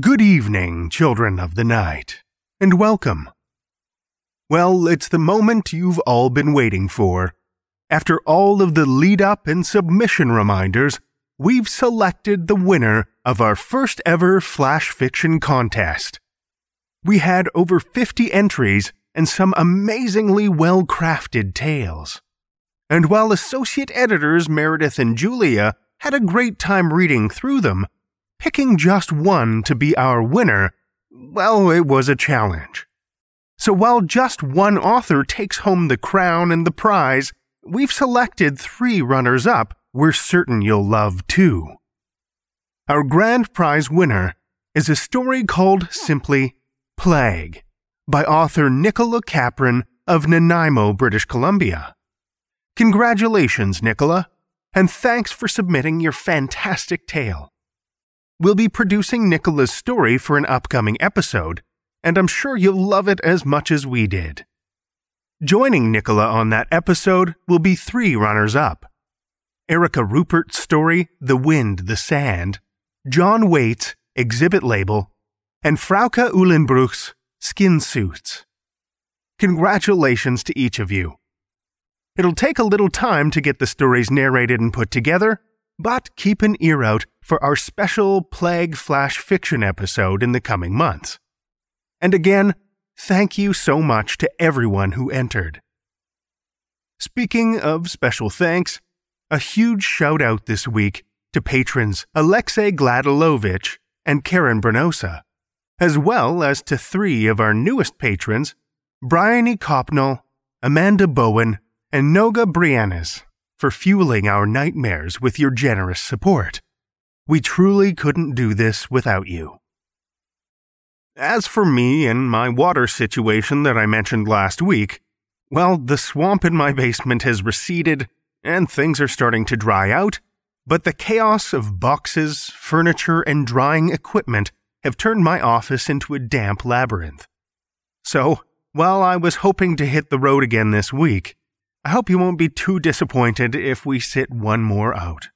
Good evening, children of the night, and welcome. Well, it's the moment you've all been waiting for. After all of the lead up and submission reminders, we've selected the winner of our first ever flash fiction contest. We had over 50 entries and some amazingly well crafted tales. And while associate editors Meredith and Julia had a great time reading through them, picking just one to be our winner, well, it was a challenge. So while just one author takes home the crown and the prize, we've selected three runners up we're certain you'll love too. Our grand prize winner is a story called simply Plague by author Nicola Capron of Nanaimo, British Columbia. Congratulations, Nicola, and thanks for submitting your fantastic tale. We'll be producing Nicola's story for an upcoming episode, and I'm sure you'll love it as much as we did. Joining Nicola on that episode will be three runners up Erica Ruppert's story, The Wind, the Sand, John Waite's Exhibit Label, and Frauke Uhlenbruch's Skin Suits. Congratulations to each of you. It'll take a little time to get the stories narrated and put together, but keep an ear out for our special Plague Flash Fiction episode in the coming months. And again, thank you so much to everyone who entered. Speaking of special thanks, a huge shout out this week to patrons Alexei Gladilovich and Karen Bernosa, as well as to three of our newest patrons, Bryony Copnell, Amanda Bowen, and Noga Brianes, for fueling our nightmares with your generous support. We truly couldn't do this without you. As for me and my water situation that I mentioned last week, well, the swamp in my basement has receded and things are starting to dry out, but the chaos of boxes, furniture, and drying equipment have turned my office into a damp labyrinth. So, while I was hoping to hit the road again this week, I hope you won't be too disappointed if we sit one more out.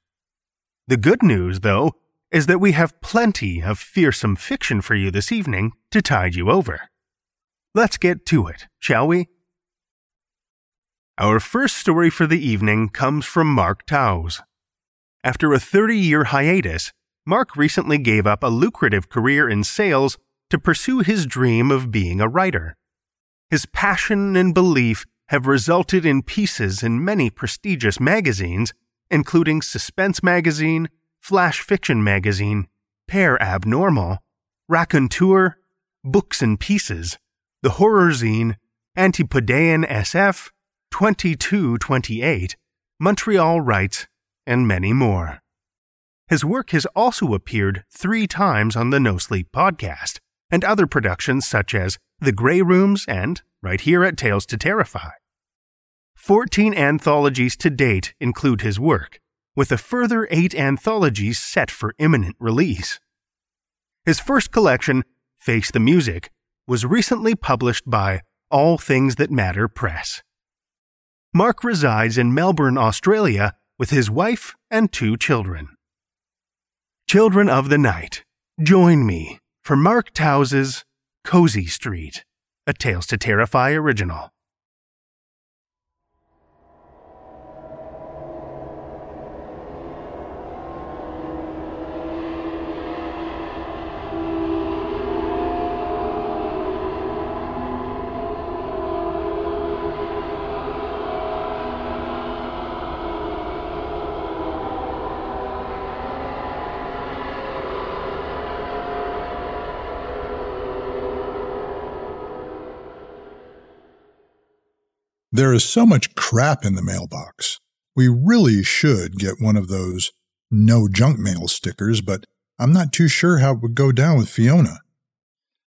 The good news, though, is that we have plenty of fearsome fiction for you this evening to tide you over. Let's get to it, shall we? Our first story for the evening comes from Mark Towse. After a 30 year hiatus, Mark recently gave up a lucrative career in sales to pursue his dream of being a writer. His passion and belief have resulted in pieces in many prestigious magazines, including Suspense Magazine, Flash Fiction Magazine, Parabnormal, Raconteur, Books and Pieces, The Horror Zine, Antipodean SF, 2228, Montreal Writes, and many more. His work has also appeared three times on the No Sleep podcast and other productions such as The Grey Rooms and, right here at Tales to Terrify. Fourteen anthologies to date include his work, with a further eight anthologies set for imminent release. His first collection, Face the Music, was recently published by All Things That Matter Press. Mark resides in Melbourne, Australia, with his wife and two children. Children of the Night, join me for Mark Towse's Cozy Street, a Tales to Terrify original. There is so much crap in the mailbox. We really should get one of those no junk mail stickers, but I'm not too sure how it would go down with Fiona.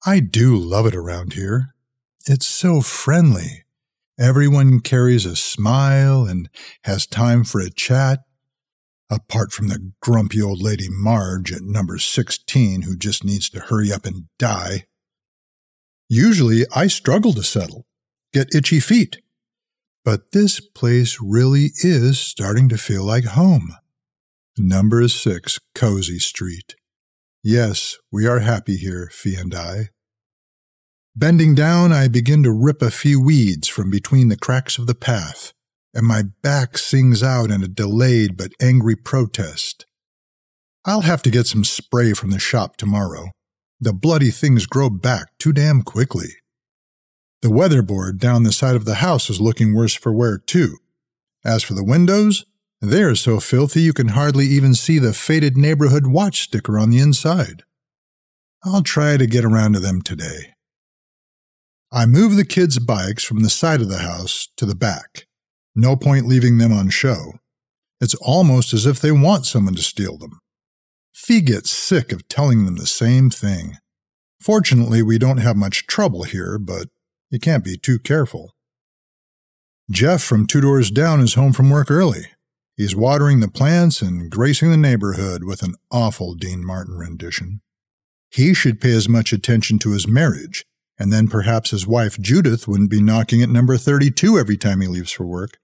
I do love it around here. It's so friendly. Everyone carries a smile and has time for a chat, apart from the grumpy old lady Marge at number 16 who just needs to hurry up and die. Usually I struggle to settle, get itchy feet. But this place really is starting to feel like home. Number six, Cozy Street. Yes, we are happy here, Fee and I. Bending down, I begin to rip a few weeds from between the cracks of the path, and my back sings out in a delayed but angry protest. I'll have to get some spray from the shop tomorrow. The bloody things grow back too damn quickly. The weatherboard down the side of the house is looking worse for wear, too. As for the windows, they are so filthy you can hardly even see the faded neighborhood watch sticker on the inside. I'll try to get around to them today. I move the kids' bikes from the side of the house to the back. No point leaving them on show. It's almost as if they want someone to steal them. Fee gets sick of telling them the same thing. Fortunately, we don't have much trouble here, but you can't be too careful. Jeff from two doors down is home from work early. He's watering the plants and gracing the neighborhood with an awful Dean Martin rendition. He should pay as much attention to his marriage, and then perhaps his wife Judith wouldn't be knocking at number 32 every time he leaves for work.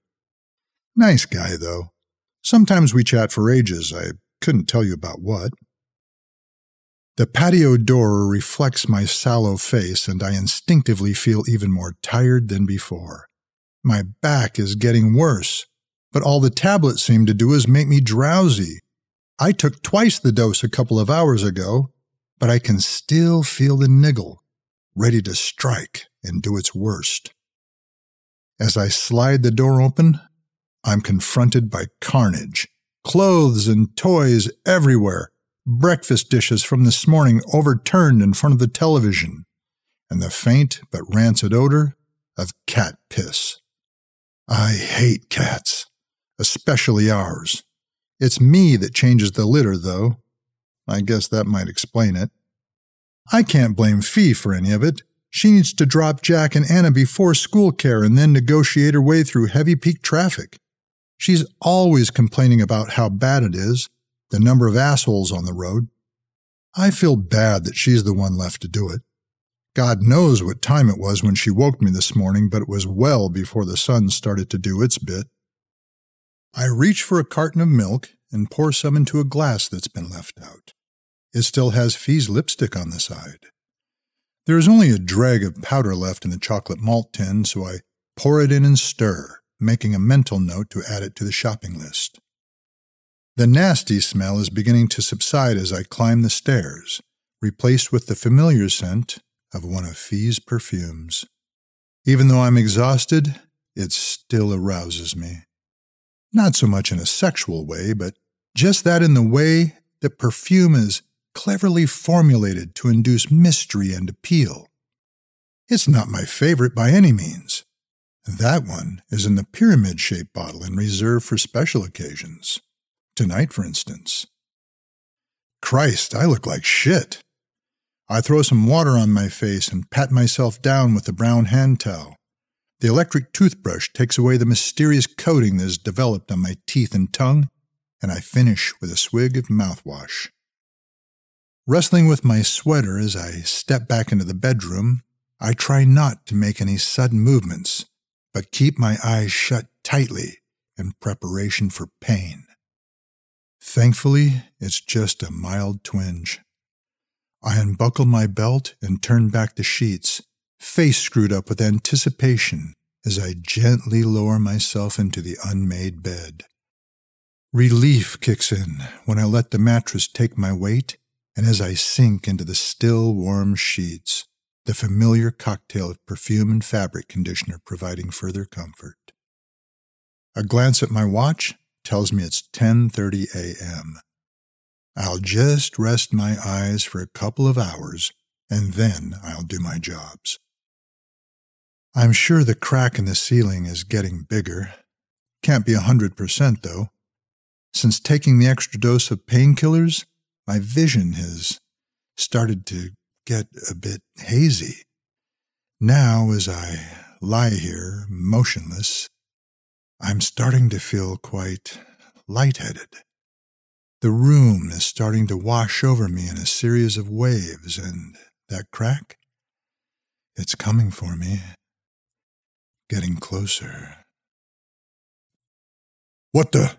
Nice guy, though. Sometimes we chat for ages. I couldn't tell you about what. The patio door reflects my sallow face, and I instinctively feel even more tired than before. My back is getting worse, but all the tablets seem to do is make me drowsy. I took twice the dose a couple of hours ago, but I can still feel the niggle, ready to strike and do its worst. As I slide the door open, I'm confronted by carnage. Clothes and toys everywhere, breakfast dishes from this morning overturned in front of the television, and the faint but rancid odor of cat piss. I hate cats, especially ours. It's me that changes the litter, though. I guess that might explain it. I can't blame Fee for any of it. She needs to drop Jack and Anna before school care and then negotiate her way through heavy peak traffic. She's always complaining about how bad it is, the number of assholes on the road. I feel bad that she's the one left to do it. God knows what time it was when she woke me this morning, but it was well before the sun started to do its bit. I reach for a carton of milk and pour some into a glass that's been left out. It still has Fee's lipstick on the side. There is only a drag of powder left in the chocolate malt tin, so I pour it in and stir, making a mental note to add it to the shopping list. The nasty smell is beginning to subside as I climb the stairs, replaced with the familiar scent of one of Fee's perfumes. Even though I'm exhausted, it still arouses me. Not so much in a sexual way, but just that in the way that perfume is cleverly formulated to induce mystery and appeal. It's not my favorite by any means. That one is in the pyramid shaped bottle and reserved for special occasions. Tonight, for instance. Christ, I look like shit. I throw some water on my face and pat myself down with the brown hand towel. The electric toothbrush takes away the mysterious coating that has developed on my teeth and tongue, and I finish with a swig of mouthwash. Wrestling with my sweater as I step back into the bedroom, I try not to make any sudden movements, but keep my eyes shut tightly in preparation for pain. Thankfully, it's just a mild twinge. I unbuckle my belt and turn back the sheets, face screwed up with anticipation as I gently lower myself into the unmade bed. Relief kicks in when I let the mattress take my weight and as I sink into the still warm sheets, the familiar cocktail of perfume and fabric conditioner providing further comfort. A glance at my watch tells me it's 10:30 a.m. I'll just rest my eyes for a couple of hours and then I'll do my jobs. I'm sure the crack in the ceiling is getting bigger. Can't be a hundred percent though. Since taking the extra dose of painkillers, my vision has started to get a bit hazy. Now, as I lie here, motionless, I'm starting to feel quite lightheaded. The room is starting to wash over me in a series of waves, and that crack? It's coming for me. Getting closer. What the?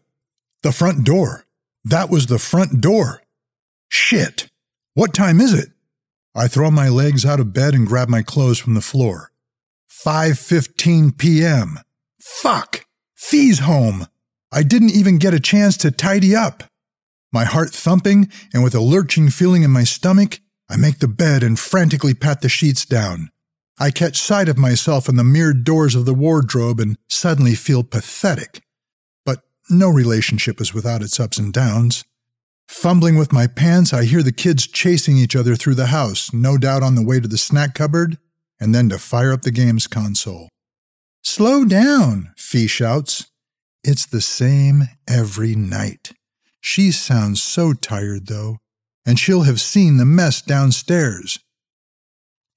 The front door. That was the front door. Shit! What time is it? I throw my legs out of bed and grab my clothes from the floor. 5:15 p.m. Fuck! Fee's home. I didn't even get a chance to tidy up. My heart thumping, and with a lurching feeling in my stomach, I make the bed and frantically pat the sheets down. I catch sight of myself in the mirrored doors of the wardrobe and suddenly feel pathetic. But no relationship is without its ups and downs. Fumbling with my pants, I hear the kids chasing each other through the house, no doubt on the way to the snack cupboard and then to fire up the games console. Slow down, Fee shouts. It's the same every night. She sounds so tired, though, and she'll have seen the mess downstairs.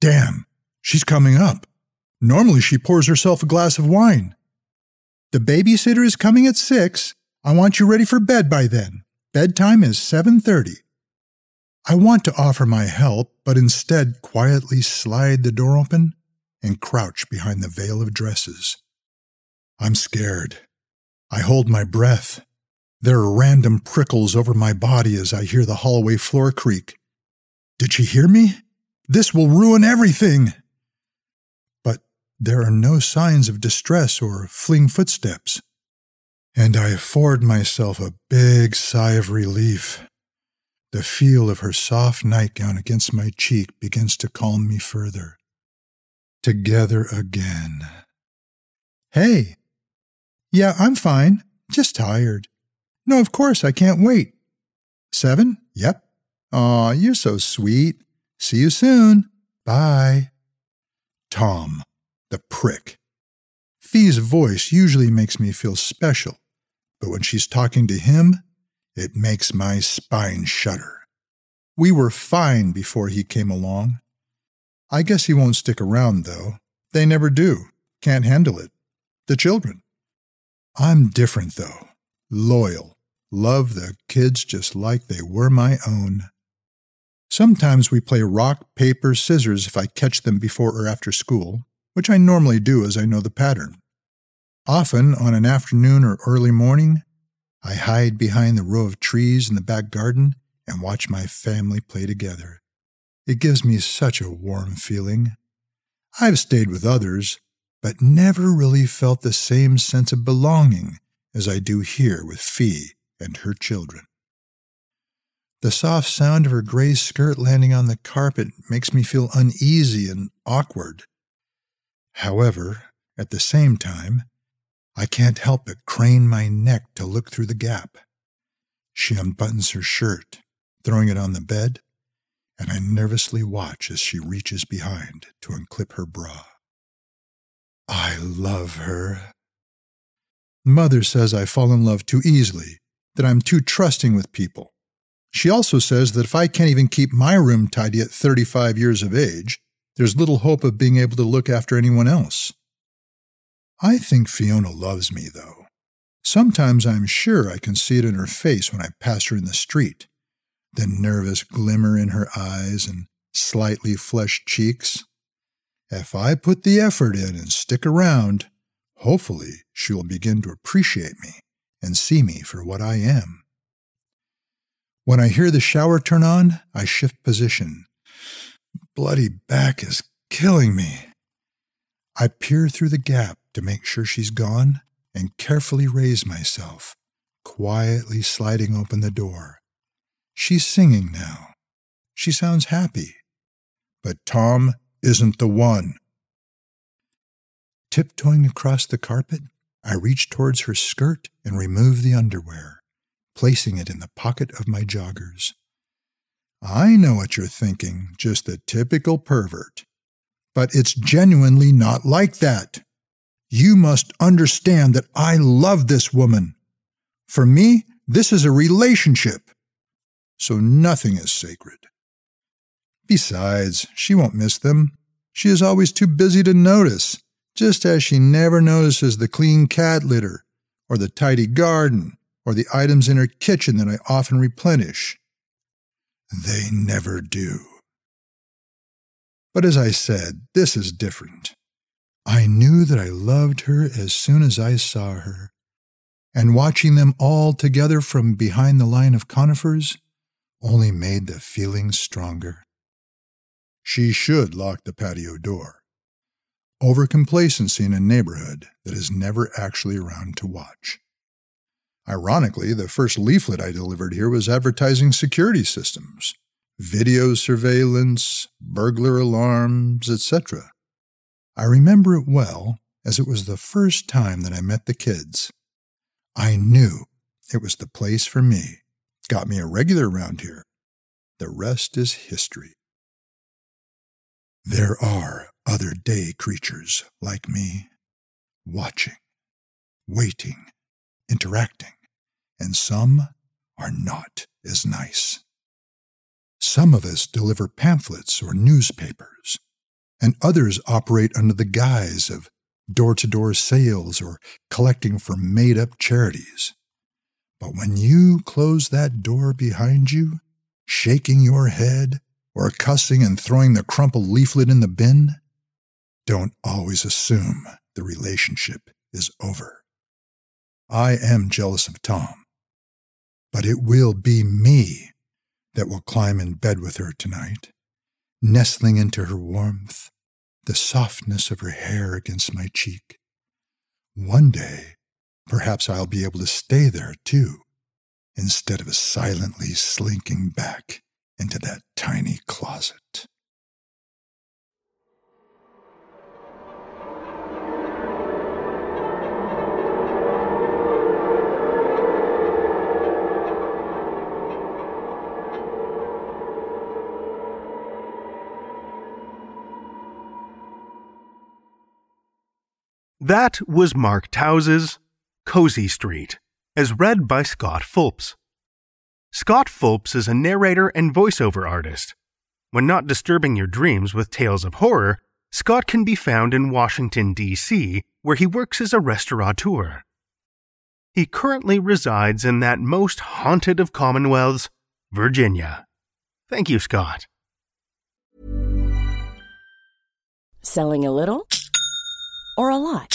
Damn, she's coming up. Normally she pours herself a glass of wine. The babysitter is coming at six. I want you ready for bed by then. Bedtime is 7:30. I want to offer my help, but instead quietly slide the door open and crouch behind the veil of dresses. I'm scared. I hold my breath there are random prickles over my body as I hear the hallway floor creak. Did she hear me? This will ruin everything! But there are no signs of distress or fleeing footsteps. And I afford myself a big sigh of relief. The feel of her soft nightgown against my cheek begins to calm me further. Together again. Hey! Yeah, I'm fine. Just tired. No, of course, I can't wait. Seven? Yep. Aw, you're so sweet. See you soon. Bye. Tom, the prick. Fee's voice usually makes me feel special, but when she's talking to him, it makes my spine shudder. We were fine before he came along. I guess he won't stick around, though. They never do. Can't handle it. The children. I'm different, though. Loyal, love the kids just like they were my own. Sometimes we play rock, paper, scissors if I catch them before or after school, which I normally do as I know the pattern. Often, on an afternoon or early morning, I hide behind the row of trees in the back garden and watch my family play together. It gives me such a warm feeling. I've stayed with others, but never really felt the same sense of belonging as I do here with Fee and her children. The soft sound of her gray skirt landing on the carpet makes me feel uneasy and awkward. However, at the same time, I can't help but crane my neck to look through the gap. She unbuttons her shirt, throwing it on the bed, and I nervously watch as she reaches behind to unclip her bra. I love her. Mother says I fall in love too easily, that I'm too trusting with people. She also says that if I can't even keep my room tidy at 35 years of age, there's little hope of being able to look after anyone else. I think Fiona loves me, though. Sometimes I'm sure I can see it in her face when I pass her in the street the nervous glimmer in her eyes and slightly flushed cheeks. If I put the effort in and stick around, hopefully she will begin to appreciate me and see me for what I am. When I hear the shower turn on, I shift position. Bloody back is killing me. I peer through the gap to make sure she's gone and carefully raise myself, quietly sliding open the door. She's singing now. She sounds happy. But Tom isn't the one. Tiptoeing across the carpet, I reach towards her skirt and remove the underwear, placing it in the pocket of my joggers. I know what you're thinking, just a typical pervert. But it's genuinely not like that. You must understand that I love this woman. For me, this is a relationship so nothing is sacred. Besides, she won't miss them. She is always too busy to notice, just as she never notices the clean cat litter, or the tidy garden, or the items in her kitchen that I often replenish. They never do. But as I said, this is different. I knew that I loved her as soon as I saw her, and watching them all together from behind the line of conifers, only made the feeling stronger. She should lock the patio door. Overcomplacency in a neighborhood that is never actually around to watch. Ironically, the first leaflet I delivered here was advertising security systems, video surveillance, burglar alarms, etc. I remember it well as it was the first time that I met the kids. I knew it was the place for me. Got me a regular around here. The rest is history. There are other day creatures like me, watching, waiting, interacting, and some are not as nice. Some of us deliver pamphlets or newspapers, and others operate under the guise of door to door sales or collecting for made up charities. But when you close that door behind you, shaking your head or cussing and throwing the crumpled leaflet in the bin, don't always assume the relationship is over. I am jealous of Tom, but it will be me that will climb in bed with her tonight, nestling into her warmth, the softness of her hair against my cheek. One day, Perhaps I'll be able to stay there too, instead of silently slinking back into that tiny closet. That was Mark Towse's Cozy Street, as read by Scott Fulps. Scott Fulps is a narrator and voiceover artist. When not disturbing your dreams with tales of horror, Scott can be found in Washington, D.C., where he works as a restaurateur. He currently resides in that most haunted of commonwealths, Virginia. Thank you, Scott. Selling a little or a lot?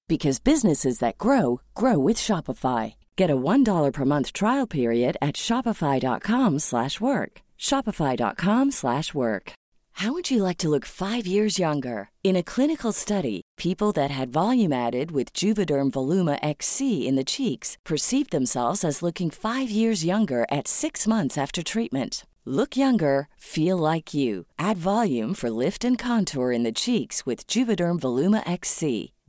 because businesses that grow grow with Shopify. Get a $1 per month trial period at Shopify.com slash work. Shopify.com slash work. How would you like to look 5 years younger? In a clinical study, people that had volume added with Juvederm Voluma XC in the cheeks perceived themselves as looking 5 years younger at 6 months after treatment. Look younger, feel like you. Add volume for lift and contour in the cheeks with Juvederm Voluma XC.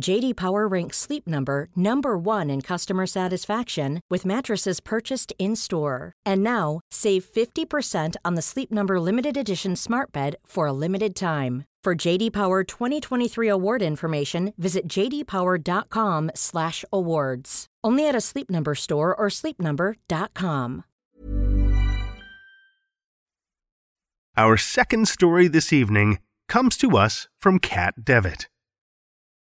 JD Power ranks Sleep Number number 1 in customer satisfaction with mattresses purchased in-store. And now, save 50% on the Sleep Number limited edition Smart Bed for a limited time. For JD Power 2023 award information, visit jdpower.com/awards. Only at a Sleep Number store or sleepnumber.com. Our second story this evening comes to us from Kat Devitt.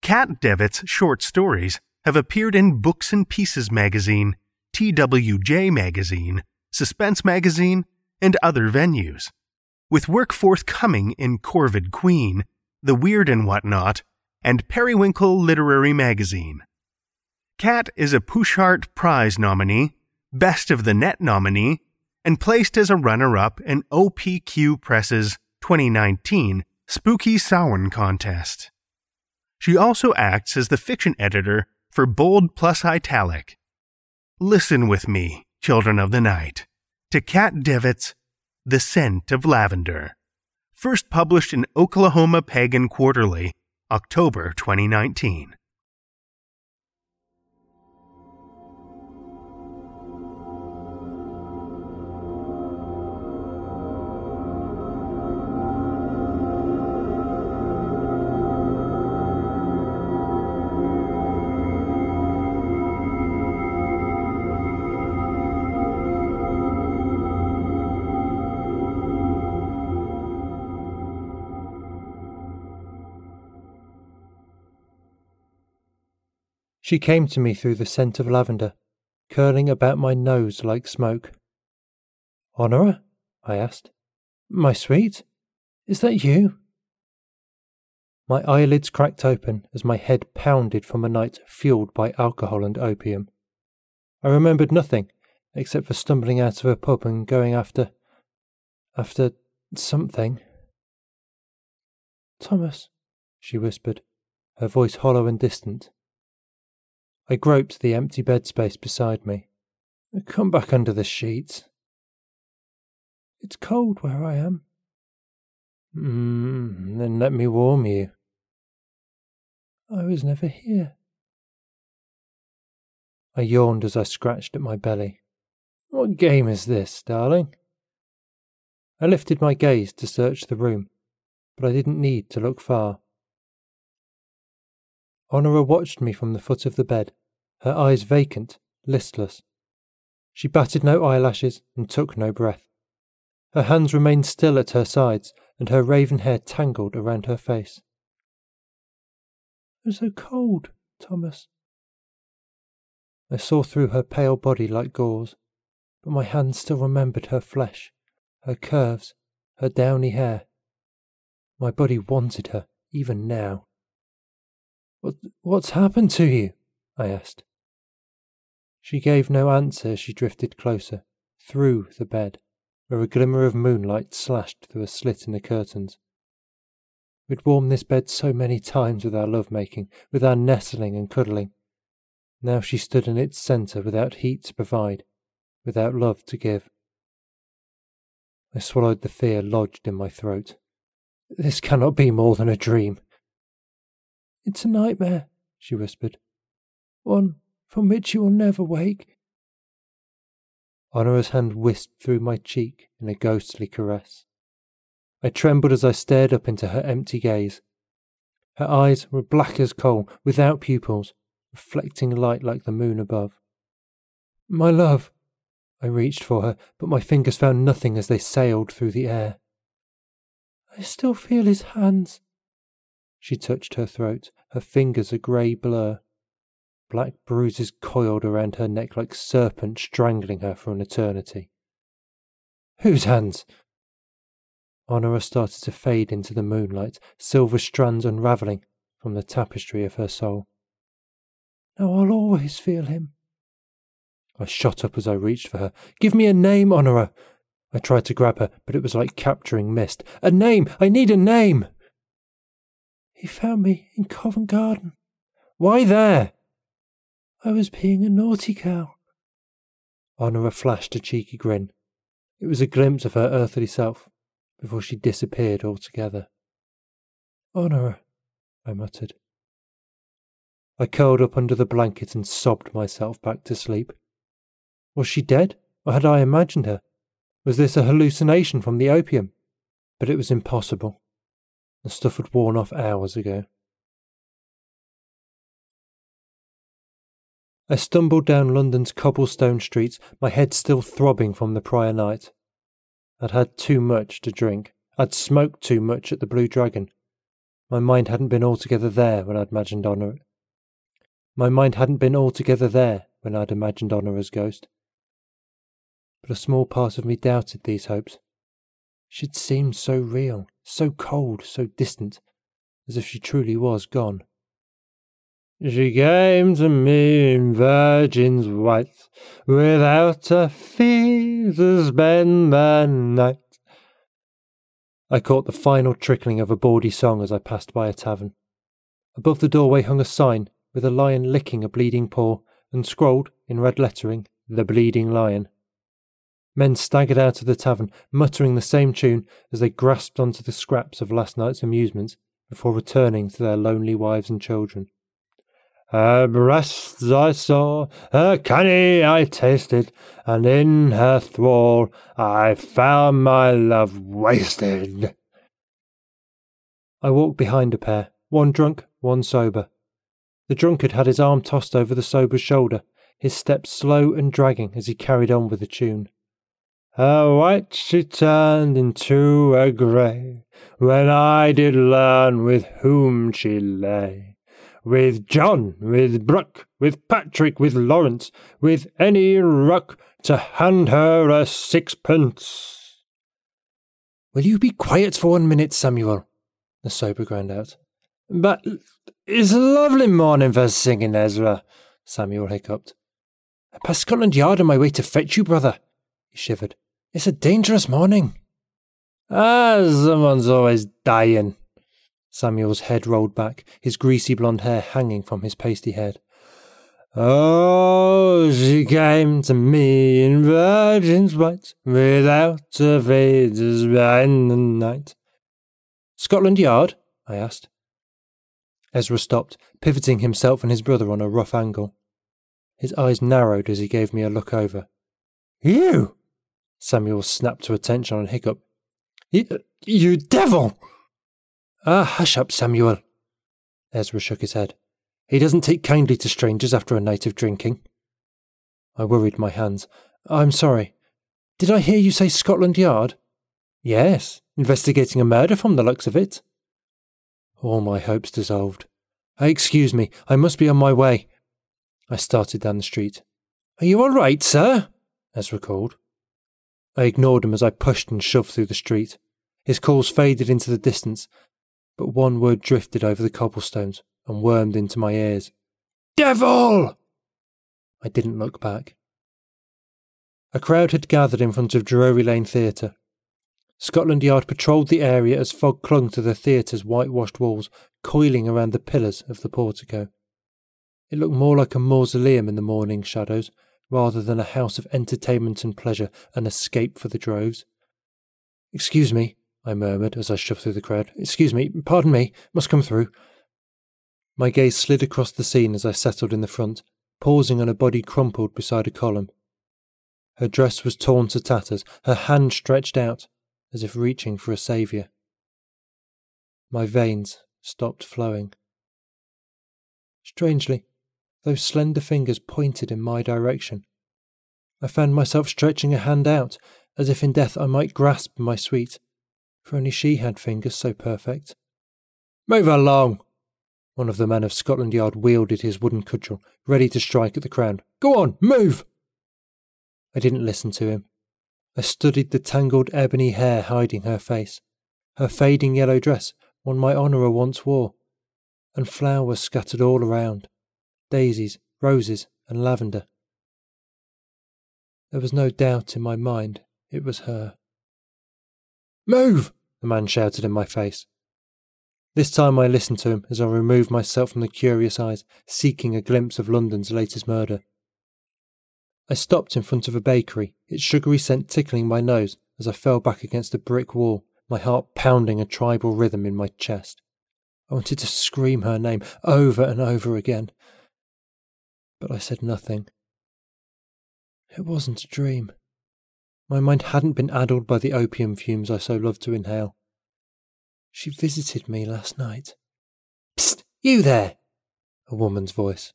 Kat Devitt's short stories have appeared in Books and Pieces magazine, TWJ magazine, Suspense magazine, and other venues, with work forthcoming in Corvid Queen, The Weird and Whatnot, and Periwinkle Literary Magazine. Kat is a Pushcart Prize nominee, Best of the Net nominee, and placed as a runner up in OPQ Press's 2019 Spooky Samhain contest. She also acts as the fiction editor for Bold Plus Italic. Listen with me, children of the night, to Kat Devitt's The Scent of Lavender, first published in Oklahoma Pagan Quarterly, October 2019. She came to me through the scent of lavender, curling about my nose like smoke. Honora? I asked. My sweet? Is that you? My eyelids cracked open as my head pounded from a night fueled by alcohol and opium. I remembered nothing except for stumbling out of a pub and going after. after something. Thomas, she whispered, her voice hollow and distant. I groped the empty bed space beside me. Come back under the sheets. It's cold where I am. Mm, then let me warm you. I was never here. I yawned as I scratched at my belly. What game is this, darling? I lifted my gaze to search the room, but I didn't need to look far. Honora watched me from the foot of the bed, her eyes vacant, listless. She batted no eyelashes and took no breath. Her hands remained still at her sides, and her raven hair tangled around her face. I'm so cold, Thomas. I saw through her pale body like gauze, but my hands still remembered her flesh, her curves, her downy hair. My body wanted her, even now. What, what's happened to you? I asked. She gave no answer as she drifted closer, through the bed, where a glimmer of moonlight slashed through a slit in the curtains. We'd warmed this bed so many times with our love making, with our nestling and cuddling. Now she stood in its centre without heat to provide, without love to give. I swallowed the fear lodged in my throat. This cannot be more than a dream. It's a nightmare, she whispered. One from which you will never wake. Honora's hand wisped through my cheek in a ghostly caress. I trembled as I stared up into her empty gaze. Her eyes were black as coal, without pupils, reflecting light like the moon above. My love! I reached for her, but my fingers found nothing as they sailed through the air. I still feel his hands. She touched her throat, her fingers a grey blur. Black bruises coiled around her neck like serpents strangling her for an eternity. Whose hands? Honora started to fade into the moonlight, silver strands unravelling from the tapestry of her soul. Now I'll always feel him. I shot up as I reached for her. Give me a name, Honora! I tried to grab her, but it was like capturing mist. A name! I need a name! He found me in Covent Garden. Why there? I was being a naughty girl. Honora flashed a cheeky grin. It was a glimpse of her earthly self before she disappeared altogether. Honora, I muttered. I curled up under the blanket and sobbed myself back to sleep. Was she dead, or had I imagined her? Was this a hallucination from the opium? But it was impossible. The stuff had worn off hours ago. I stumbled down London's cobblestone streets, my head still throbbing from the prior night. I'd had too much to drink. I'd smoked too much at the Blue Dragon. My mind hadn't been altogether there when I'd imagined Honor my mind hadn't been altogether there when I'd imagined Honora's ghost. But a small part of me doubted these hopes. She'd seemed so real, so cold, so distant, as if she truly was gone. She came to me in virgin's white, without a fee to spend the night. I caught the final trickling of a bawdy song as I passed by a tavern. Above the doorway hung a sign with a lion licking a bleeding paw, and scrawled, in red lettering, The Bleeding Lion. Men staggered out of the tavern, muttering the same tune as they grasped onto the scraps of last night's amusements before returning to their lonely wives and children. Her breasts I saw, her canny I tasted, and in her thrall I found my love wasted. I walked behind a pair, one drunk, one sober. The drunkard had his arm tossed over the sober's shoulder, his steps slow and dragging as he carried on with the tune. Her white she turned into a grey, when I did learn with whom she lay. With John, with Brooke, with Patrick, with Lawrence, with any ruck to hand her a sixpence. Will you be quiet for one minute, Samuel? The sober ground out. But it's a lovely morning for singing, Ezra, Samuel hiccuped. I passed Scotland Yard on my way to fetch you, brother, he shivered. It's a dangerous morning. Ah, someone's always dying. Samuel's head rolled back, his greasy blonde hair hanging from his pasty head. Oh, she came to me in virgin's white, without a fade in the night. Scotland Yard? I asked. Ezra stopped, pivoting himself and his brother on a rough angle. His eyes narrowed as he gave me a look over. You! Samuel snapped to attention and hiccup. You, you devil! Ah, hush up, Samuel. Ezra shook his head. He doesn't take kindly to strangers after a night of drinking. I worried my hands. I'm sorry. Did I hear you say Scotland Yard? Yes, investigating a murder from the looks of it. All my hopes dissolved. Excuse me, I must be on my way. I started down the street. Are you all right, sir? Ezra called. I ignored him as I pushed and shoved through the street. His calls faded into the distance, but one word drifted over the cobblestones and wormed into my ears. Devil! I didn't look back. A crowd had gathered in front of Drury Lane Theatre. Scotland Yard patrolled the area as fog clung to the theatre's whitewashed walls, coiling around the pillars of the portico. It looked more like a mausoleum in the morning shadows, rather than a house of entertainment and pleasure, an escape for the droves. Excuse me, I murmured as I shoved through the crowd. Excuse me, pardon me, must come through. My gaze slid across the scene as I settled in the front, pausing on a body crumpled beside a column. Her dress was torn to tatters, her hand stretched out, as if reaching for a saviour. My veins stopped flowing. Strangely, those slender fingers pointed in my direction. I found myself stretching a hand out, as if in death I might grasp my sweet, for only she had fingers so perfect. Move along! One of the men of Scotland Yard wielded his wooden cudgel, ready to strike at the crowd. Go on, move! I didn't listen to him. I studied the tangled ebony hair hiding her face, her fading yellow dress, one my Honora once wore, and flowers scattered all around daisies, roses, and lavender. There was no doubt in my mind it was her. Move! the man shouted in my face. This time I listened to him as I removed myself from the curious eyes, seeking a glimpse of London's latest murder. I stopped in front of a bakery, its sugary scent tickling my nose as I fell back against a brick wall, my heart pounding a tribal rhythm in my chest. I wanted to scream her name over and over again, but I said nothing. It wasn't a dream. My mind hadn't been addled by the opium fumes I so loved to inhale. She visited me last night. Psst! You there! A woman's voice.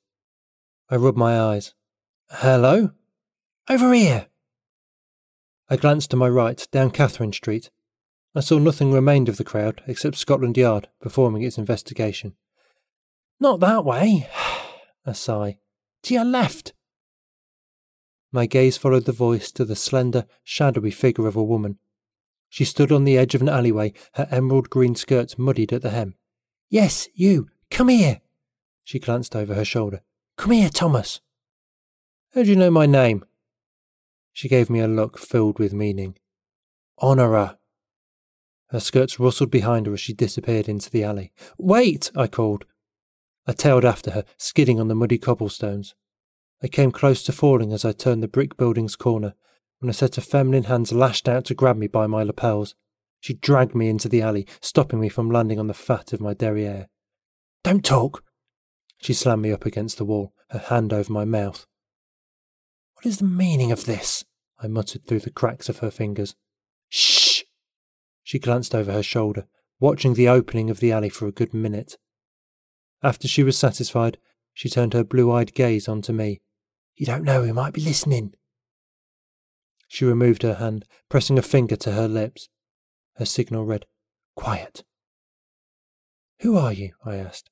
I rubbed my eyes. Hello? Over here! I glanced to my right, down Catherine Street. I saw nothing remained of the crowd except Scotland Yard performing its investigation. Not that way. A sigh. To your left. My gaze followed the voice to the slender, shadowy figure of a woman. She stood on the edge of an alleyway, her emerald green skirts muddied at the hem. Yes, you, come here. She glanced over her shoulder. Come here, Thomas. How do you know my name? She gave me a look filled with meaning. Honora. Her skirts rustled behind her as she disappeared into the alley. Wait! I called. I tailed after her, skidding on the muddy cobblestones. I came close to falling as I turned the brick building's corner, when a set of feminine hands lashed out to grab me by my lapels. She dragged me into the alley, stopping me from landing on the fat of my derriere. Don't talk! She slammed me up against the wall, her hand over my mouth. What is the meaning of this? I muttered through the cracks of her fingers. Shh! She glanced over her shoulder, watching the opening of the alley for a good minute. After she was satisfied, she turned her blue eyed gaze onto me. You don't know who might be listening. She removed her hand, pressing a finger to her lips. Her signal read, Quiet. Who are you? I asked.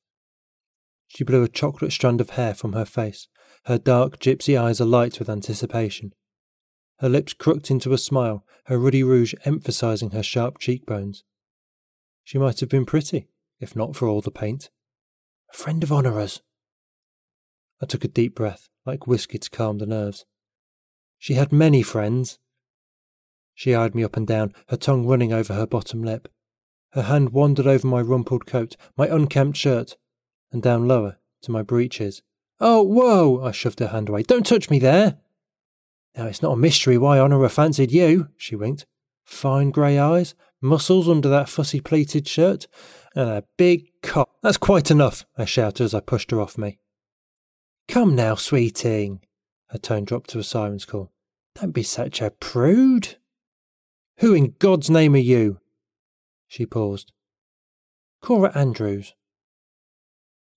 She blew a chocolate strand of hair from her face, her dark gypsy eyes alight with anticipation. Her lips crooked into a smile, her ruddy rouge emphasizing her sharp cheekbones. She might have been pretty, if not for all the paint. A friend of Honora's. I took a deep breath, like whiskey to calm the nerves. She had many friends. She eyed me up and down, her tongue running over her bottom lip. Her hand wandered over my rumpled coat, my unkempt shirt, and down lower to my breeches. Oh, whoa! I shoved her hand away. Don't touch me there! Now, it's not a mystery why Honora fancied you, she winked. Fine grey eyes, muscles under that fussy pleated shirt, and a big cock. That's quite enough, I shouted as I pushed her off me. Come now, sweeting. Her tone dropped to a siren's call. Don't be such a prude. Who in God's name are you? She paused. Cora Andrews.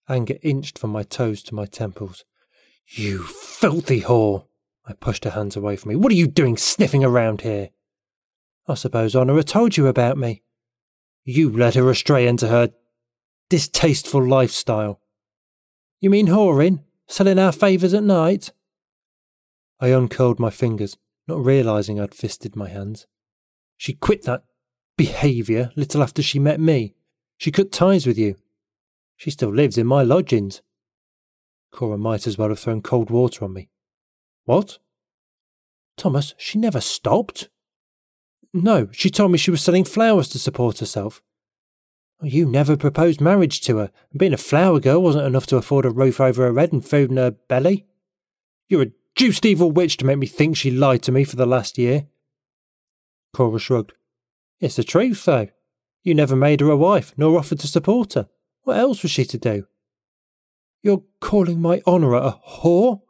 Anger inched from my toes to my temples. You filthy whore! I pushed her hands away from me. What are you doing sniffing around here? I suppose Honora told you about me. You led her astray into her distasteful lifestyle. You mean whoring? Selling our favours at night? I uncurled my fingers, not realising I'd fisted my hands. She quit that behaviour little after she met me. She cut ties with you. She still lives in my lodgings. Cora might as well have thrown cold water on me. What? Thomas, she never stopped. No, she told me she was selling flowers to support herself. You never proposed marriage to her, and being a flower girl wasn't enough to afford a roof over her head and food in her belly. You're a deuced evil witch to make me think she lied to me for the last year. Cora shrugged. It's the truth, though. You never made her a wife, nor offered to support her. What else was she to do? You're calling my Honora a whore?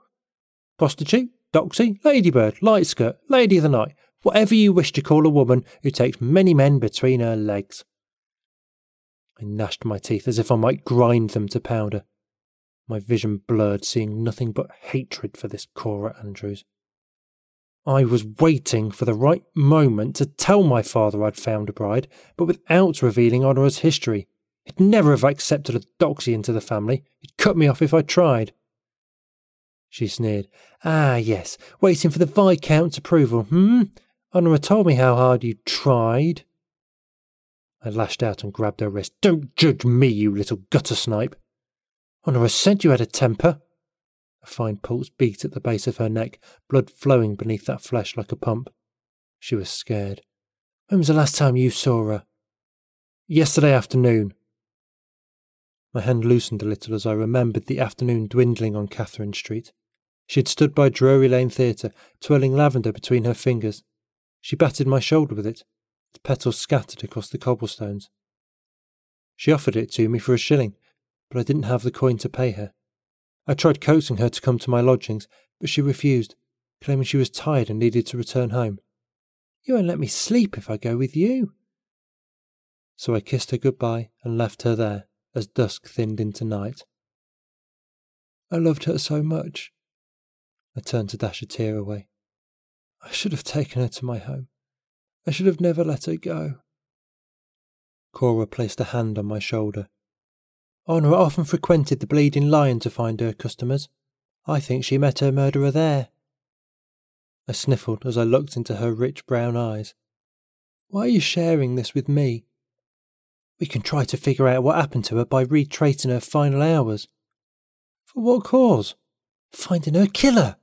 Prostitute, doxy, ladybird, light skirt, lady of the night, whatever you wish to call a woman who takes many men between her legs. I gnashed my teeth as if I might grind them to powder. My vision blurred, seeing nothing but hatred for this Cora Andrews. I was waiting for the right moment to tell my father I'd found a bride, but without revealing Honora's history. He'd never have accepted a doxy into the family. He'd cut me off if I tried. She sneered. Ah, yes, waiting for the Viscount's approval, hmm? Honora told me how hard you tried. I lashed out and grabbed her wrist. Don't judge me, you little gutter snipe. Honora said you had a temper. A fine pulse beat at the base of her neck, blood flowing beneath that flesh like a pump. She was scared. When was the last time you saw her? Yesterday afternoon. My hand loosened a little as I remembered the afternoon dwindling on Catherine Street. She had stood by Drury Lane Theatre, twirling lavender between her fingers. She batted my shoulder with it, its petals scattered across the cobblestones. She offered it to me for a shilling, but I didn't have the coin to pay her. I tried coaxing her to come to my lodgings, but she refused, claiming she was tired and needed to return home. You won't let me sleep if I go with you. So I kissed her goodbye and left her there as dusk thinned into night. I loved her so much. I turned to dash a tear away. I should have taken her to my home. I should have never let her go. Cora placed a hand on my shoulder. Honora often frequented the Bleeding Lion to find her customers. I think she met her murderer there. I sniffled as I looked into her rich brown eyes. Why are you sharing this with me? We can try to figure out what happened to her by retracing her final hours. For what cause? Finding her killer.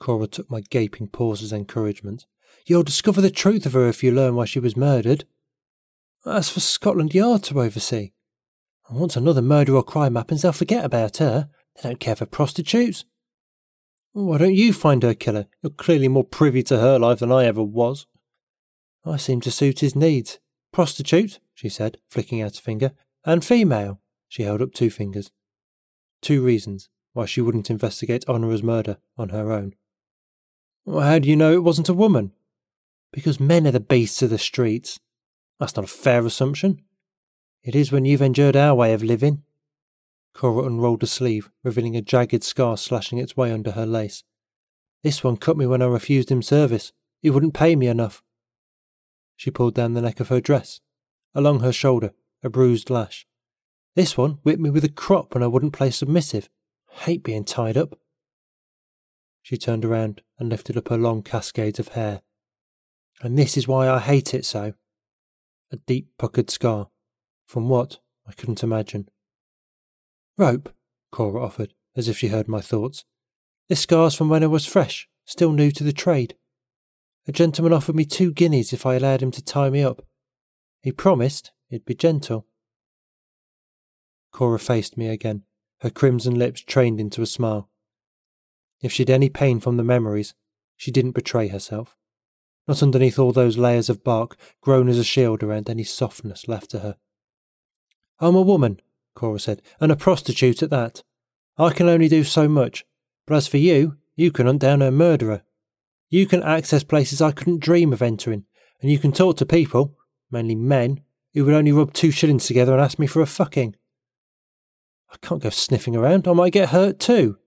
Cora took my gaping pause as encouragement. You'll discover the truth of her if you learn why she was murdered. As for Scotland Yard to oversee, and once another murder or crime happens, they'll forget about her. They don't care for prostitutes. Why don't you find her killer? You're clearly more privy to her life than I ever was. I seem to suit his needs. Prostitute, she said, flicking out a finger, and female. She held up two fingers. Two reasons why she wouldn't investigate Honora's murder on her own. Well, how do you know it wasn't a woman? Because men are the beasts of the streets. That's not a fair assumption. It is when you've endured our way of living. Cora unrolled a sleeve, revealing a jagged scar slashing its way under her lace. This one cut me when I refused him service. He wouldn't pay me enough. She pulled down the neck of her dress. Along her shoulder, a bruised lash. This one whipped me with a crop when I wouldn't play submissive. Hate being tied up. She turned around and lifted up her long cascades of hair. And this is why I hate it so. A deep puckered scar. From what? I couldn't imagine. Rope, Cora offered, as if she heard my thoughts. This scar's from when I was fresh, still new to the trade. A gentleman offered me two guineas if I allowed him to tie me up. He promised he'd be gentle. Cora faced me again, her crimson lips trained into a smile. If she'd any pain from the memories, she didn't betray herself not underneath all those layers of bark grown as a shield around any softness left to her. I'm a woman, Cora said, and a prostitute at that. I can only do so much, but as for you, you can hunt down a murderer. You can access places I couldn't dream of entering, and you can talk to people, mainly men, who would only rub two shillings together and ask me for a fucking. I can't go sniffing around, I might get hurt too.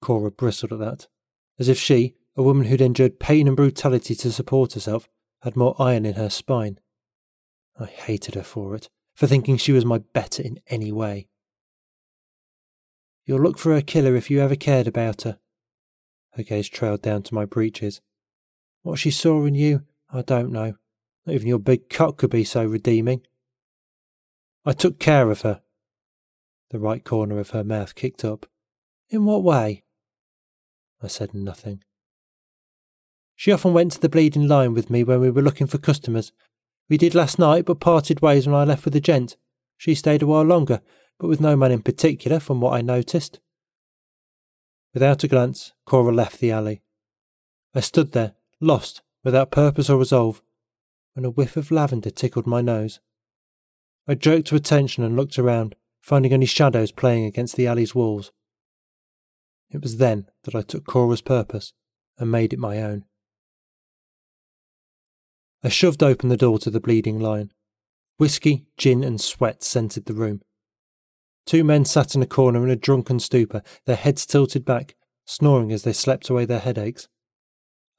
Cora bristled at that, as if she, a woman who'd endured pain and brutality to support herself, had more iron in her spine. I hated her for it, for thinking she was my better in any way. You'll look for her killer if you ever cared about her. Her gaze trailed down to my breeches. What she saw in you, I don't know. Not even your big cock could be so redeeming. I took care of her. The right corner of her mouth kicked up. In what way? I said nothing. She often went to the bleeding lion with me when we were looking for customers. We did last night, but parted ways when I left with the gent. She stayed a while longer, but with no man in particular, from what I noticed. Without a glance, Cora left the alley. I stood there, lost, without purpose or resolve, when a whiff of lavender tickled my nose. I jerked to attention and looked around, finding only shadows playing against the alley's walls. It was then that I took Cora's purpose and made it my own. I shoved open the door to the bleeding lion. Whisky, gin, and sweat scented the room. Two men sat in a corner in a drunken stupor, their heads tilted back, snoring as they slept away their headaches.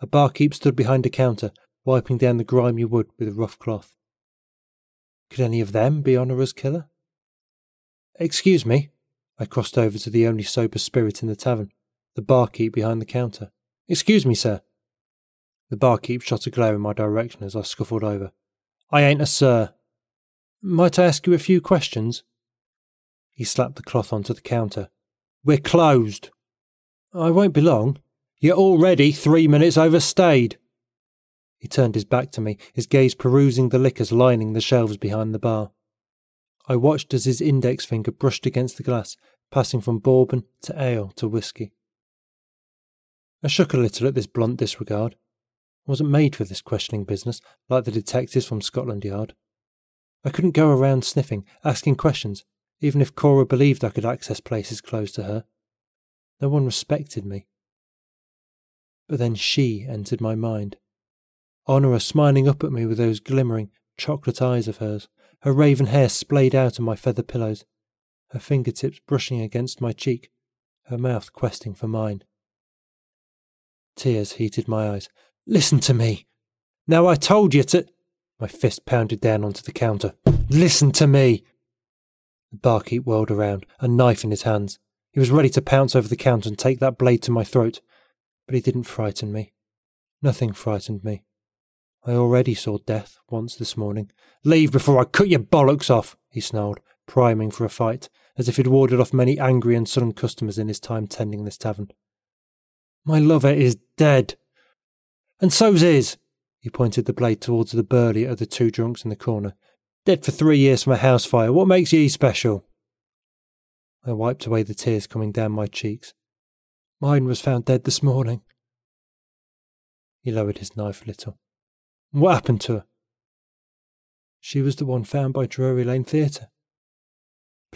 A barkeep stood behind a counter, wiping down the grimy wood with a rough cloth. Could any of them be Honora's killer? Excuse me. I crossed over to the only sober spirit in the tavern, the barkeep behind the counter. Excuse me, sir. The barkeep shot a glare in my direction as I scuffled over. I ain't a sir. Might I ask you a few questions? He slapped the cloth onto the counter. We're closed. I won't be long. You're already three minutes overstayed. He turned his back to me, his gaze perusing the liquors lining the shelves behind the bar. I watched as his index finger brushed against the glass, passing from bourbon to ale to whisky. I shook a little at this blunt disregard. Wasn't made for this questioning business, like the detectives from Scotland Yard. I couldn't go around sniffing, asking questions, even if Cora believed I could access places closed to her. No one respected me. But then she entered my mind. Honora smiling up at me with those glimmering, chocolate eyes of hers, her raven hair splayed out on my feather pillows, her fingertips brushing against my cheek, her mouth questing for mine. Tears heated my eyes. Listen to me! Now I told you to. My fist pounded down onto the counter. Listen to me! The barkeep whirled around, a knife in his hands. He was ready to pounce over the counter and take that blade to my throat, but he didn't frighten me. Nothing frightened me. I already saw death once this morning. Leave before I cut your bollocks off, he snarled, priming for a fight, as if he'd warded off many angry and sullen customers in his time tending this tavern. My lover is dead. And so's his. He pointed the blade towards the burlier of the two drunks in the corner. Dead for three years from a house fire. What makes ye special? I wiped away the tears coming down my cheeks. Mine was found dead this morning. He lowered his knife a little. What happened to her? She was the one found by Drury Lane Theatre.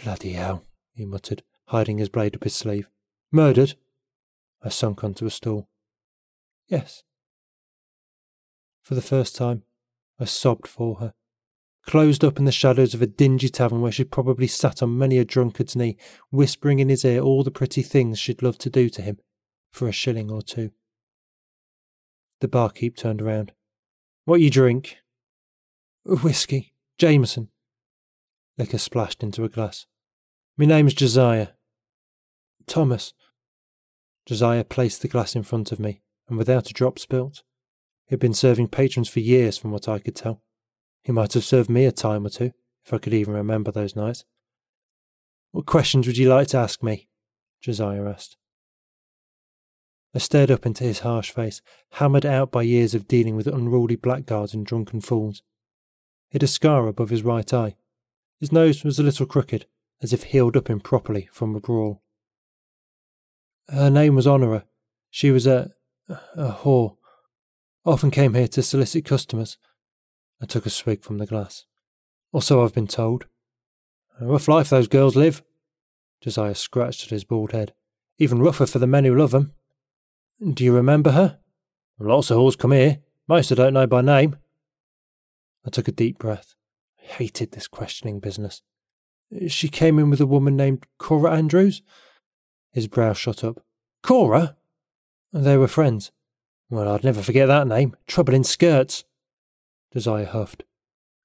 Bloody hell, he muttered, hiding his blade up his sleeve. Murdered? I sunk onto a stool. Yes. For the first time, I sobbed for her, closed up in the shadows of a dingy tavern where she'd probably sat on many a drunkard's knee, whispering in his ear all the pretty things she'd love to do to him for a shilling or two. The barkeep turned around. What you drink? Whisky. Jameson. Liquor splashed into a glass. Me name's Josiah. Thomas. Josiah placed the glass in front of me, and without a drop spilt. He had been serving patrons for years, from what I could tell. He might have served me a time or two, if I could even remember those nights. What questions would you like to ask me? Josiah asked. I stared up into his harsh face, hammered out by years of dealing with unruly blackguards and drunken fools. He had a scar above his right eye. His nose was a little crooked, as if healed up improperly from a brawl. Her name was Honora. She was a. a whore. Often came here to solicit customers. I took a swig from the glass. Or so I've been told. A rough life those girls live. Josiah scratched at his bald head. Even rougher for the men who love 'em. Do you remember her? Lots of whores come here. Most I don't know by name. I took a deep breath. I hated this questioning business. She came in with a woman named Cora Andrews. His brow shot up. Cora? They were friends. Well, I'd never forget that name. Trouble in skirts. Josiah huffed.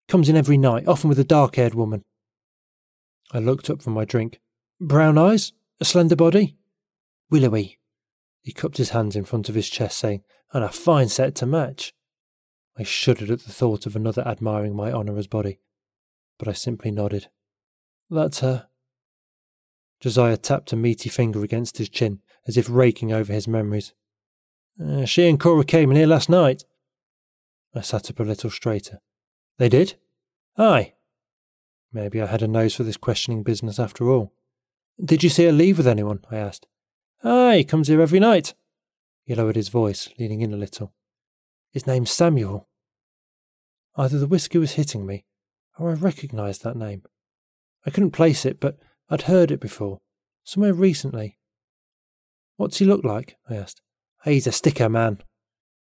Comes in every night, often with a dark haired woman. I looked up from my drink. Brown eyes? A slender body? Willowy. He cupped his hands in front of his chest, saying, And a fine set to match. I shuddered at the thought of another admiring my Honora's body, but I simply nodded. That's her. Josiah tapped a meaty finger against his chin, as if raking over his memories. Uh, she and Cora came in here last night. I sat up a little straighter. They did? Aye. Maybe I had a nose for this questioning business after all. Did you see her leave with anyone? I asked. Aye, comes here every night. He lowered his voice, leaning in a little. His name's Samuel. Either the whiskey was hitting me, or I recognised that name. I couldn't place it, but I'd heard it before, somewhere recently. What's he look like? I asked. He's a sticker man.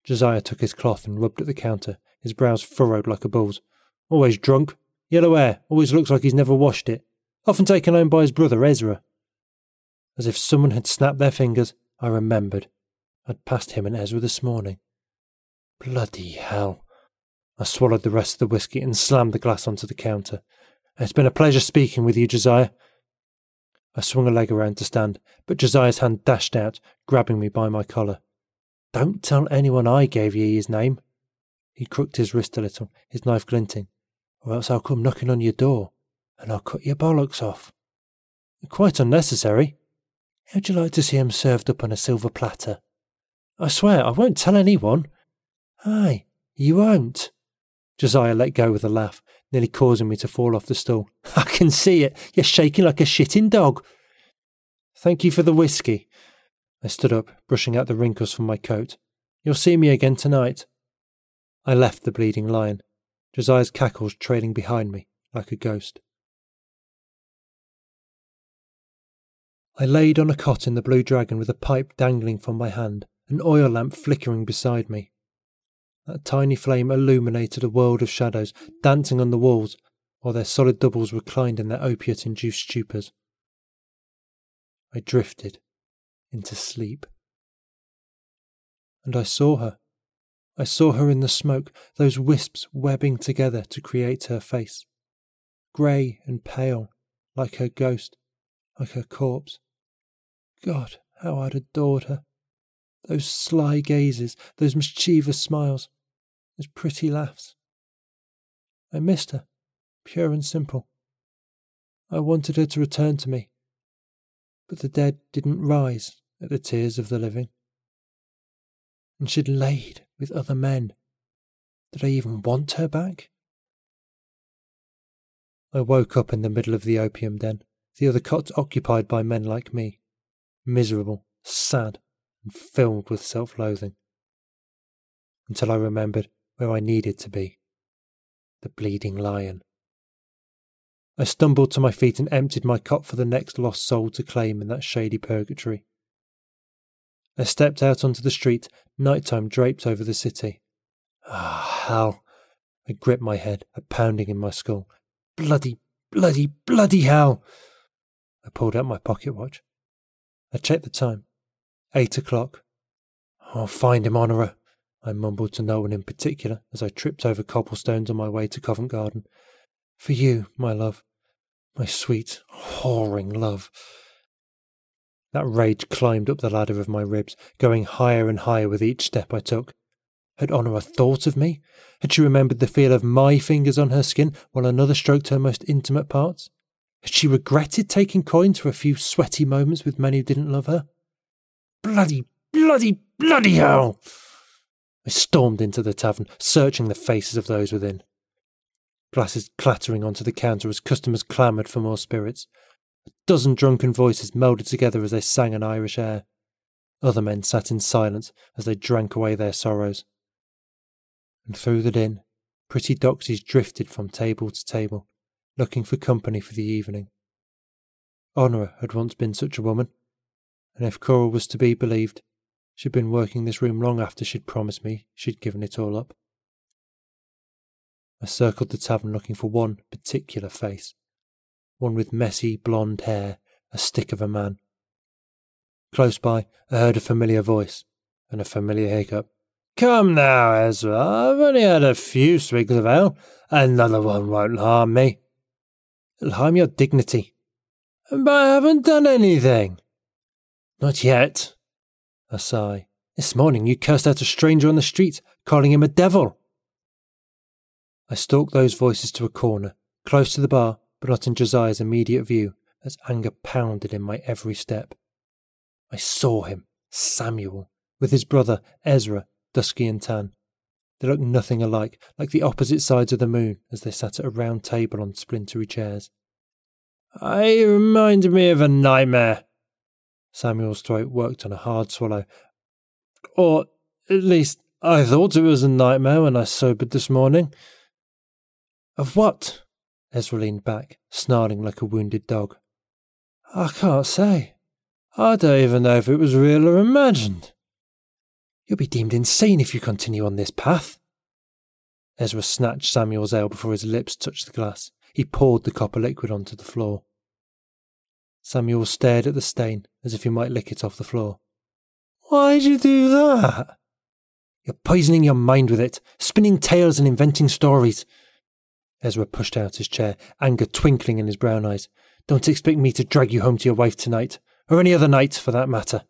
Josiah took his cloth and rubbed at the counter, his brows furrowed like a bull's. Always drunk, yellow hair, always looks like he's never washed it. Often taken home by his brother Ezra. As if someone had snapped their fingers, I remembered. I'd passed him and Ezra this morning. Bloody hell. I swallowed the rest of the whisky and slammed the glass onto the counter. It's been a pleasure speaking with you, Josiah. I swung a leg around to stand, but Josiah's hand dashed out, grabbing me by my collar. Don't tell anyone I gave ye his name. He crooked his wrist a little, his knife glinting, or else I'll come knocking on your door, and I'll cut your bollocks off. Quite unnecessary. How'd you like to see 'em served up on a silver platter? I swear I won't tell anyone. Aye, you won't. Josiah let go with a laugh, nearly causing me to fall off the stool. I can see it. You're shaking like a shitting dog. Thank you for the whisky. I stood up, brushing out the wrinkles from my coat. You'll see me again tonight. I left the bleeding lion, Josiah's cackles trailing behind me like a ghost. I laid on a cot in the Blue Dragon with a pipe dangling from my hand, an oil lamp flickering beside me. That tiny flame illuminated a world of shadows dancing on the walls, while their solid doubles reclined in their opiate induced stupors. I drifted into sleep. And I saw her. I saw her in the smoke, those wisps webbing together to create her face. Grey and pale, like her ghost, like her corpse. God, how I'd adored her. Those sly gazes, those mischievous smiles, those pretty laughs. I missed her, pure and simple. I wanted her to return to me, but the dead didn't rise at the tears of the living. And she'd laid with other men. Did I even want her back? I woke up in the middle of the opium den, the other cots occupied by men like me, miserable, sad, and filled with self loathing. Until I remembered where I needed to be the bleeding lion. I stumbled to my feet and emptied my cot for the next lost soul to claim in that shady purgatory. I stepped out onto the street, nighttime draped over the city. Ah, hell! I gripped my head, a pounding in my skull. Bloody, bloody, bloody hell! I pulled out my pocket watch. I checked the time. Eight o'clock. I'll find him, Honora, I mumbled to no one in particular as I tripped over cobblestones on my way to Covent Garden. For you, my love. My sweet, whoring love. That rage climbed up the ladder of my ribs, going higher and higher with each step I took. Had Honora thought of me? Had she remembered the feel of my fingers on her skin while another stroked her most intimate parts? Had she regretted taking coins for a few sweaty moments with men who didn't love her? Bloody, bloody, bloody hell! I stormed into the tavern, searching the faces of those within. Glasses clattering onto the counter as customers clamoured for more spirits. A dozen drunken voices melded together as they sang an Irish air. Other men sat in silence as they drank away their sorrows. And through the din, pretty doxies drifted from table to table, looking for company for the evening. Honora had once been such a woman, and if Cora was to be believed, she'd been working this room long after she'd promised me she'd given it all up. I circled the tavern looking for one particular face one with messy blonde hair, a stick of a man. Close by, I heard a familiar voice and a familiar hiccup. Come now, Ezra, I've only had a few swigs of ale. Another one won't harm me. It'll harm your dignity. But I haven't done anything. Not yet. A sigh. This morning you cursed out a stranger on the street, calling him a devil. I stalked those voices to a corner, close to the bar, but not in Josiah's immediate view, as anger pounded in my every step. I saw him, Samuel, with his brother, Ezra, dusky and tan. They looked nothing alike, like the opposite sides of the moon as they sat at a round table on splintery chairs. I reminded me of a nightmare. Samuel's throat worked on a hard swallow. Or, at least, I thought it was a nightmare when I sobered this morning. Of what? Ezra leaned back, snarling like a wounded dog. I can't say. I don't even know if it was real or imagined. You'll be deemed insane if you continue on this path. Ezra snatched Samuel's ale before his lips touched the glass. He poured the copper liquid onto the floor. Samuel stared at the stain as if he might lick it off the floor. Why'd you do that? You're poisoning your mind with it, spinning tales and inventing stories. Ezra pushed out his chair, anger twinkling in his brown eyes. Don't expect me to drag you home to your wife tonight, or any other night for that matter.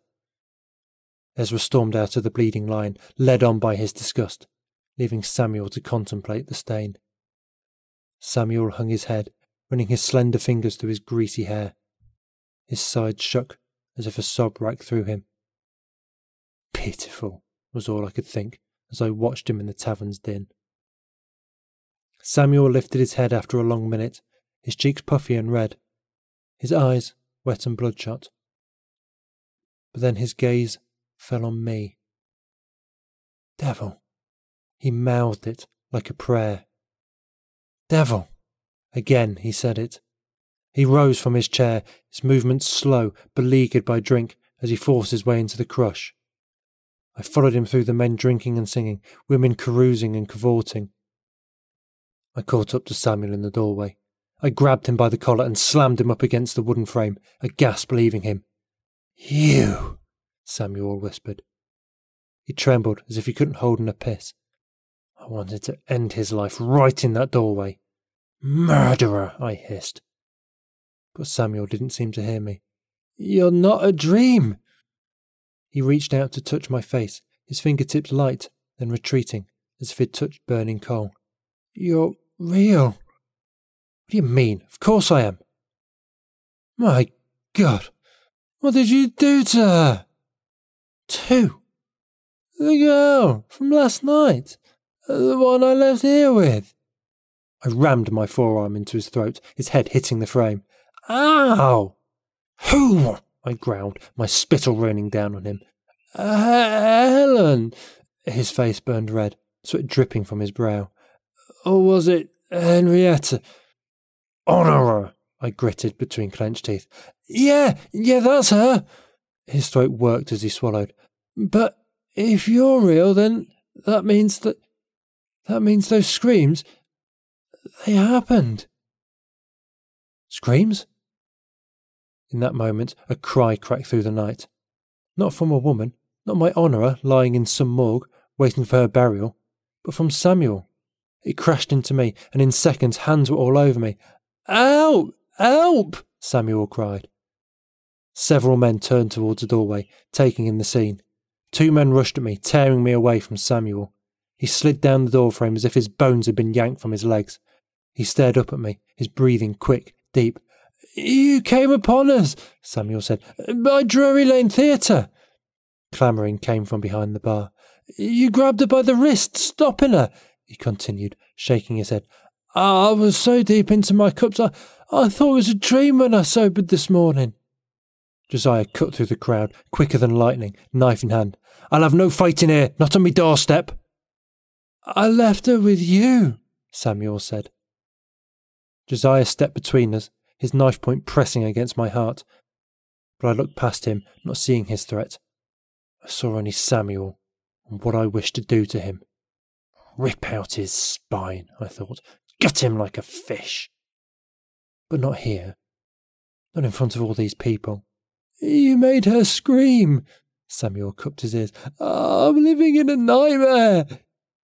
Ezra stormed out of the bleeding lion, led on by his disgust, leaving Samuel to contemplate the stain. Samuel hung his head, running his slender fingers through his greasy hair. His sides shook as if a sob racked through him. Pitiful, was all I could think as I watched him in the tavern's din. Samuel lifted his head after a long minute, his cheeks puffy and red, his eyes wet and bloodshot. But then his gaze fell on me. Devil. He mouthed it like a prayer. Devil. Again he said it. He rose from his chair, his movements slow, beleaguered by drink, as he forced his way into the crush. I followed him through the men drinking and singing, women carousing and cavorting. I caught up to Samuel in the doorway. I grabbed him by the collar and slammed him up against the wooden frame, a gasp leaving him. You! Samuel whispered. He trembled as if he couldn't hold in a piss. I wanted to end his life right in that doorway. Murderer, I hissed. But Samuel didn't seem to hear me. You're not a dream. He reached out to touch my face, his fingertips light, then retreating, as if he'd touched burning coal. You're real. What do you mean? Of course I am. My God, what did you do to her? Two. The girl from last night. The one I left here with. I rammed my forearm into his throat, his head hitting the frame. Ow! Who? I growled, my spittle raining down on him. Uh, Helen! His face burned red, sweat dripping from his brow. Or was it Henrietta? Oh, Honora! I gritted between clenched teeth. Yeah, yeah, that's her! His throat worked as he swallowed. But if you're real, then that means that. That means those screams. They happened. Screams? In that moment, a cry cracked through the night. Not from a woman, not my Honora lying in some morgue, waiting for her burial, but from Samuel. It crashed into me, and in seconds, hands were all over me. Help! Help! Samuel cried. Several men turned towards the doorway, taking in the scene. Two men rushed at me, tearing me away from Samuel. He slid down the doorframe as if his bones had been yanked from his legs. He stared up at me, his breathing quick, deep. You came upon us, Samuel said, by Drury Lane Theatre. Clamouring came from behind the bar. You grabbed her by the wrist, stopping her, he continued, shaking his head. Ah, I was so deep into my cups, I, I thought it was a dream when I sobered this morning. Josiah cut through the crowd, quicker than lightning, knife in hand. I'll have no fighting here, not on me doorstep. I left her with you, Samuel said. Josiah stepped between us, his knife point pressing against my heart. But I looked past him, not seeing his threat. I saw only Samuel, and what I wished to do to him. Rip out his spine, I thought. Gut him like a fish. But not here. Not in front of all these people. You made her scream, Samuel cupped his ears. Ah, I'm living in a nightmare.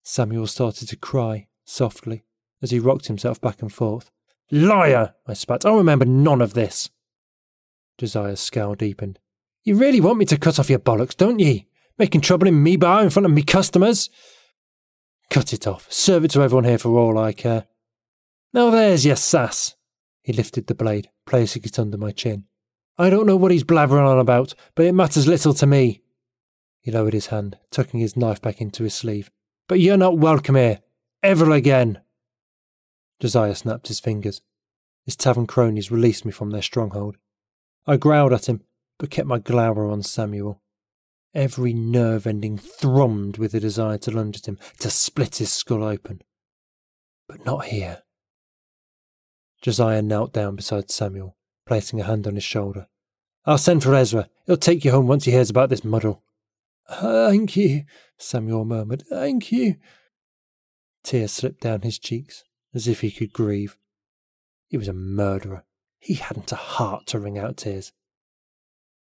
Samuel started to cry, softly, as he rocked himself back and forth. Liar! I spat. I remember none of this. Josiah's scowl deepened. You really want me to cut off your bollocks, don't ye? Making trouble in me bar in front of me customers? Cut it off. Serve it to everyone here for all I care. Now there's your sass. He lifted the blade, placing it under my chin. I don't know what he's blabbering on about, but it matters little to me. He lowered his hand, tucking his knife back into his sleeve. But you're not welcome here. Ever again. Josiah snapped his fingers. His tavern cronies released me from their stronghold. I growled at him, but kept my glower on Samuel. Every nerve ending thrummed with a desire to lunge at him, to split his skull open. But not here. Josiah knelt down beside Samuel, placing a hand on his shoulder. I'll send for Ezra. He'll take you home once he hears about this muddle. Thank you, Samuel murmured. Thank you. Tears slipped down his cheeks, as if he could grieve. He was a murderer. He hadn't a heart to wring out tears.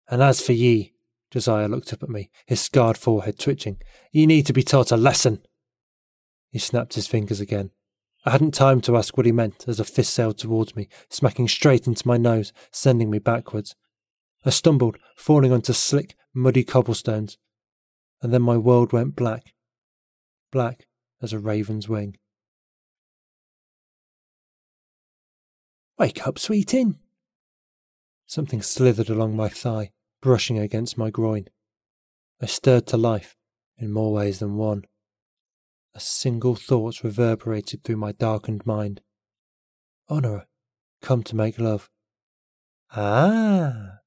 And as for ye, Josiah looked up at me, his scarred forehead twitching. You need to be taught a lesson. He snapped his fingers again. I hadn't time to ask what he meant as a fist sailed towards me, smacking straight into my nose, sending me backwards. I stumbled, falling onto slick, muddy cobblestones, and then my world went black. Black as a raven's wing. Wake up, sweetin! Something slithered along my thigh brushing against my groin. I stirred to life in more ways than one. A single thought reverberated through my darkened mind. Honora, come to make love. Ah!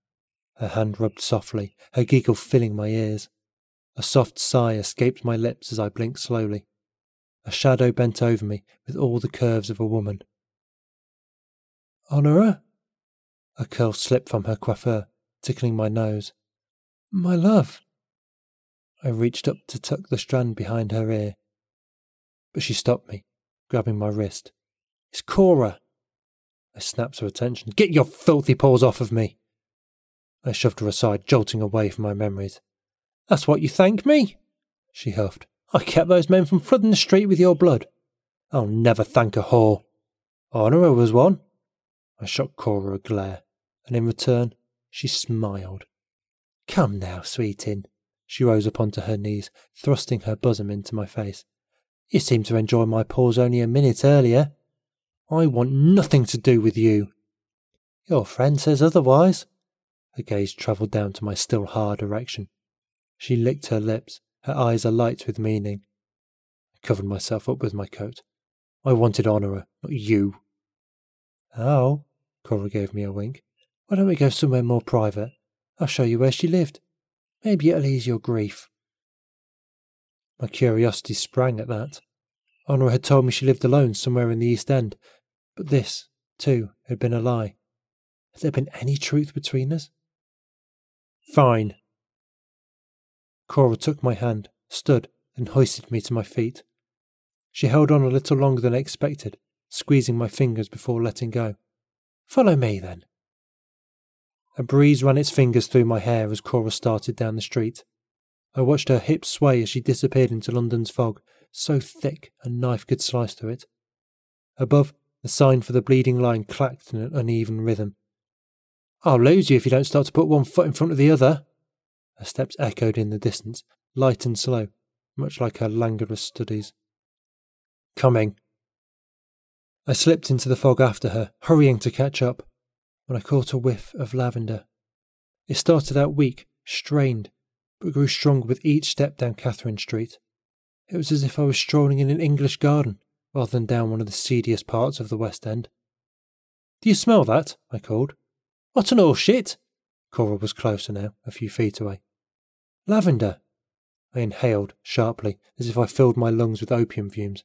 Her hand rubbed softly, her giggle filling my ears. A soft sigh escaped my lips as I blinked slowly. A shadow bent over me with all the curves of a woman. Honora? A curl slipped from her coiffure, tickling my nose. My love. I reached up to tuck the strand behind her ear. But she stopped me, grabbing my wrist. It's Cora. I snapped her attention. Get your filthy paws off of me. I shoved her aside, jolting away from my memories. That's what you thank me, she huffed. I kept those men from flooding the street with your blood. I'll never thank a whore. Honora was one. I shot Cora a glare, and in return she smiled. Come now, sweetin. She rose up onto her knees, thrusting her bosom into my face. You seemed to enjoy my paws only a minute earlier. I want nothing to do with you. Your friend says otherwise. Her gaze travelled down to my still hard erection. She licked her lips, her eyes alight with meaning. I covered myself up with my coat. I wanted Honora, not you. Oh, Cora gave me a wink. Why don't we go somewhere more private? I'll show you where she lived. Maybe it'll ease your grief. My curiosity sprang at that. Honora had told me she lived alone somewhere in the East End, but this, too, had been a lie. Had there been any truth between us? Fine. Cora took my hand, stood, and hoisted me to my feet. She held on a little longer than I expected, squeezing my fingers before letting go. Follow me, then. A breeze ran its fingers through my hair as Cora started down the street. I watched her hips sway as she disappeared into London's fog, so thick a knife could slice through it. Above, the sign for the bleeding lion clacked in an uneven rhythm. I'll lose you if you don't start to put one foot in front of the other. Her steps echoed in the distance, light and slow, much like her languorous studies. Coming. I slipped into the fog after her, hurrying to catch up when I caught a whiff of lavender. It started out weak, strained, but grew stronger with each step down Catherine Street. It was as if I was strolling in an English garden rather than down one of the seediest parts of the West End. Do you smell that? I called. What an all shit! Cora was closer now, a few feet away. Lavender! I inhaled sharply, as if I filled my lungs with opium fumes.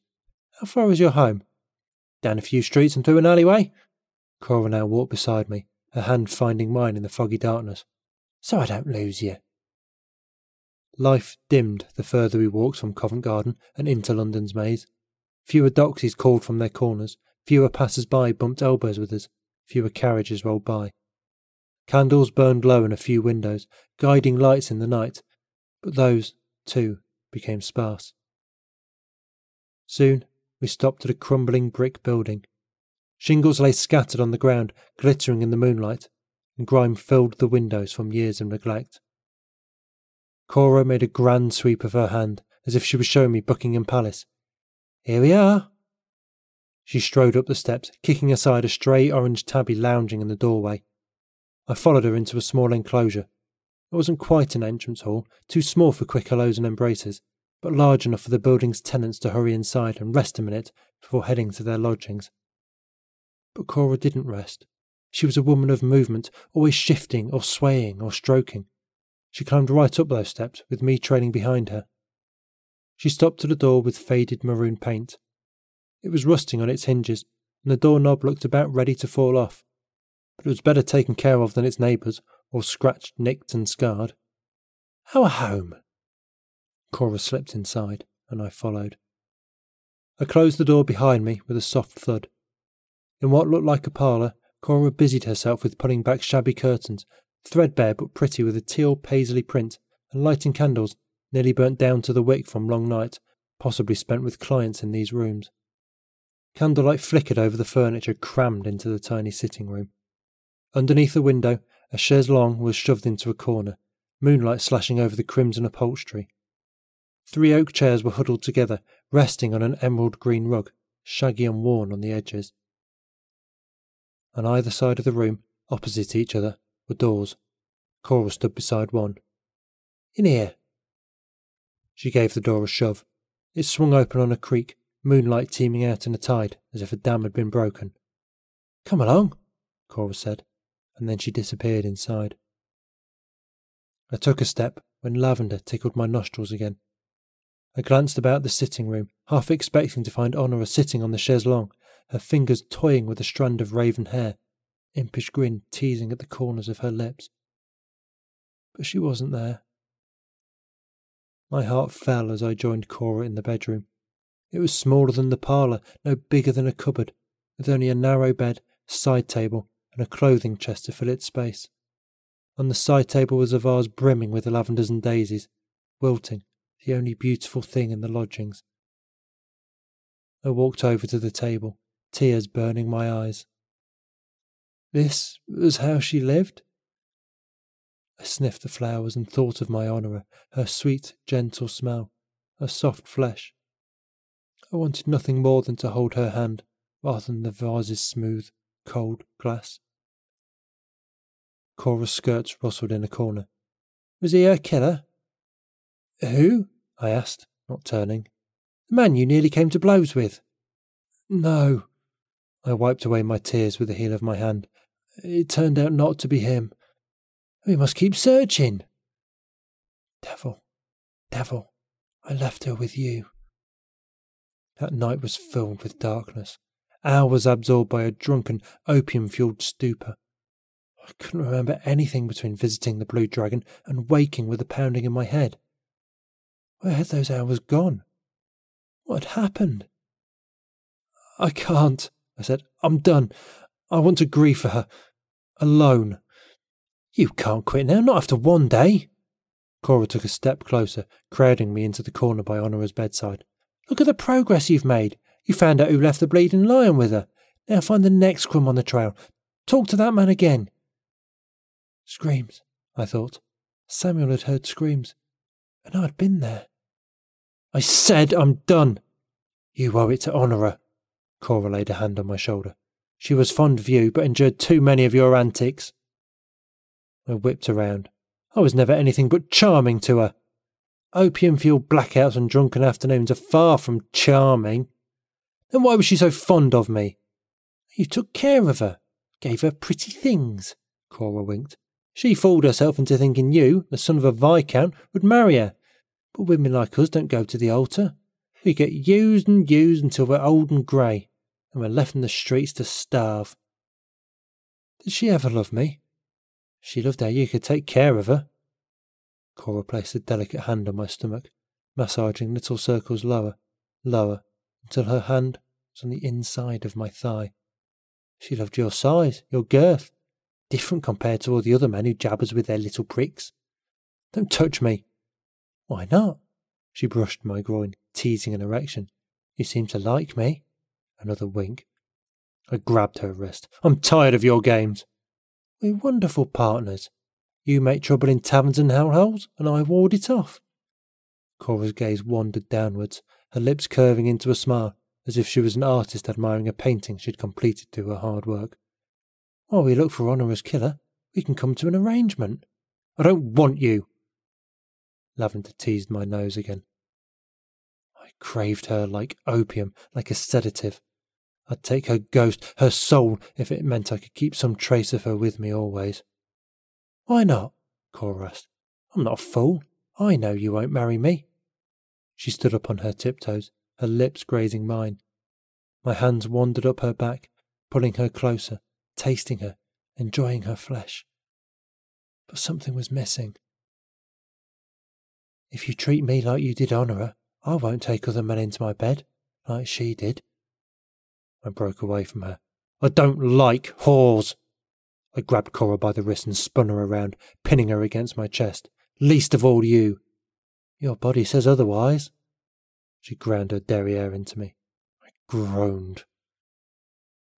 How far is your home? Down a few streets and through an alleyway, Cora now walked beside me, her hand finding mine in the foggy darkness. So I don't lose you. Life dimmed the further we walked from Covent Garden and into London's maze. Fewer doxies called from their corners, fewer passers by bumped elbows with us, fewer carriages rolled by. Candles burned low in a few windows, guiding lights in the night, but those, too, became sparse. Soon we stopped at a crumbling brick building Shingles lay scattered on the ground, glittering in the moonlight. and grime filled the windows from years of neglect. Cora made a grand sweep of her hand, as if she was showing me Buckingham Palace. Here we are. She strode up the steps, kicking aside a stray orange tabby lounging in the doorway. I followed her into a small enclosure. It wasn't quite an entrance hall, too small for quick hellos and embraces, but large enough for the building's tenants to hurry inside and rest a minute before heading to their lodgings. But Cora didn't rest. She was a woman of movement, always shifting or swaying or stroking. She climbed right up those steps, with me trailing behind her. She stopped at a door with faded maroon paint. It was rusting on its hinges, and the doorknob looked about ready to fall off. But it was better taken care of than its neighbours, all scratched, nicked, and scarred. Our home! Cora slipped inside, and I followed. I closed the door behind me with a soft thud. In what looked like a parlour, Cora busied herself with pulling back shabby curtains, threadbare but pretty with a teal paisley print, and lighting candles, nearly burnt down to the wick from long nights, possibly spent with clients in these rooms. Candlelight flickered over the furniture crammed into the tiny sitting room. Underneath the window, a chaise longue was shoved into a corner, moonlight slashing over the crimson upholstery. Three oak chairs were huddled together, resting on an emerald green rug, shaggy and worn on the edges. On either side of the room, opposite each other, were doors. Cora stood beside one. In here. She gave the door a shove. It swung open on a creak, moonlight teeming out in a tide, as if a dam had been broken. Come along, Cora said, and then she disappeared inside. I took a step when lavender tickled my nostrils again. I glanced about the sitting room, half expecting to find Honora sitting on the chaise longue, her fingers toying with a strand of raven hair, impish grin teasing at the corners of her lips. But she wasn't there. My heart fell as I joined Cora in the bedroom. It was smaller than the parlour, no bigger than a cupboard, with only a narrow bed, side table, and a clothing chest to fill its space. On the side table was a vase brimming with lavenders and daisies, wilting, the only beautiful thing in the lodgings. I walked over to the table, tears burning my eyes. This was how she lived? I sniffed the flowers and thought of my Honora, her sweet, gentle smell, her soft flesh. I wanted nothing more than to hold her hand, rather than the vase's smooth, cold glass. Cora's skirts rustled in a corner. Was he her killer? Who? I asked, not turning. The man you nearly came to blows with. No. I wiped away my tears with the heel of my hand. It turned out not to be him. We must keep searching. Devil, devil, I left her with you. That night was filled with darkness. Hours absorbed by a drunken, opium fueled stupor. I couldn't remember anything between visiting the Blue Dragon and waking with a pounding in my head. Where had those hours gone? What had happened? I can't, I said. I'm done. I want to grieve for her. Alone. You can't quit now, not after one day. Cora took a step closer, crowding me into the corner by Honora's bedside. Look at the progress you've made. You found out who left the bleeding lion with her. Now find the next crumb on the trail. Talk to that man again. Screams, I thought. Samuel had heard screams, and I'd been there. I said I'm done. You owe it to Honora. Cora laid a hand on my shoulder. She was fond of you, but endured too many of your antics. I whipped around. I was never anything but charming to her. Opium fueled blackouts and drunken afternoons are far from charming. Then why was she so fond of me? You took care of her, gave her pretty things, Cora winked. She fooled herself into thinking you, the son of a viscount, would marry her. But women like us don't go to the altar. We get used and used until we're old and grey, and we're left in the streets to starve. Did she ever love me? She loved how you could take care of her. Cora placed a delicate hand on my stomach, massaging little circles lower, lower, until her hand was on the inside of my thigh. She loved your size, your girth, different compared to all the other men who jabbers with their little pricks. Don't touch me. Why not? She brushed my groin, teasing an erection. You seem to like me. Another wink. I grabbed her wrist. I'm tired of your games. We're wonderful partners. You make trouble in taverns and hellholes, and I ward it off. Cora's gaze wandered downwards, her lips curving into a smile, as if she was an artist admiring a painting she'd completed through her hard work. While we look for Honora's killer, we can come to an arrangement. I don't want you. Lavender teased my nose again. Craved her like opium, like a sedative. I'd take her ghost, her soul, if it meant I could keep some trace of her with me always. Why not? Cora asked. I'm not a fool. I know you won't marry me. She stood up on her tiptoes, her lips grazing mine. My hands wandered up her back, pulling her closer, tasting her, enjoying her flesh. But something was missing. If you treat me like you did Honora, I won't take other men into my bed, like she did. I broke away from her. I don't like whores. I grabbed Cora by the wrist and spun her around, pinning her against my chest. Least of all you. Your body says otherwise. She ground her derriere into me. I groaned.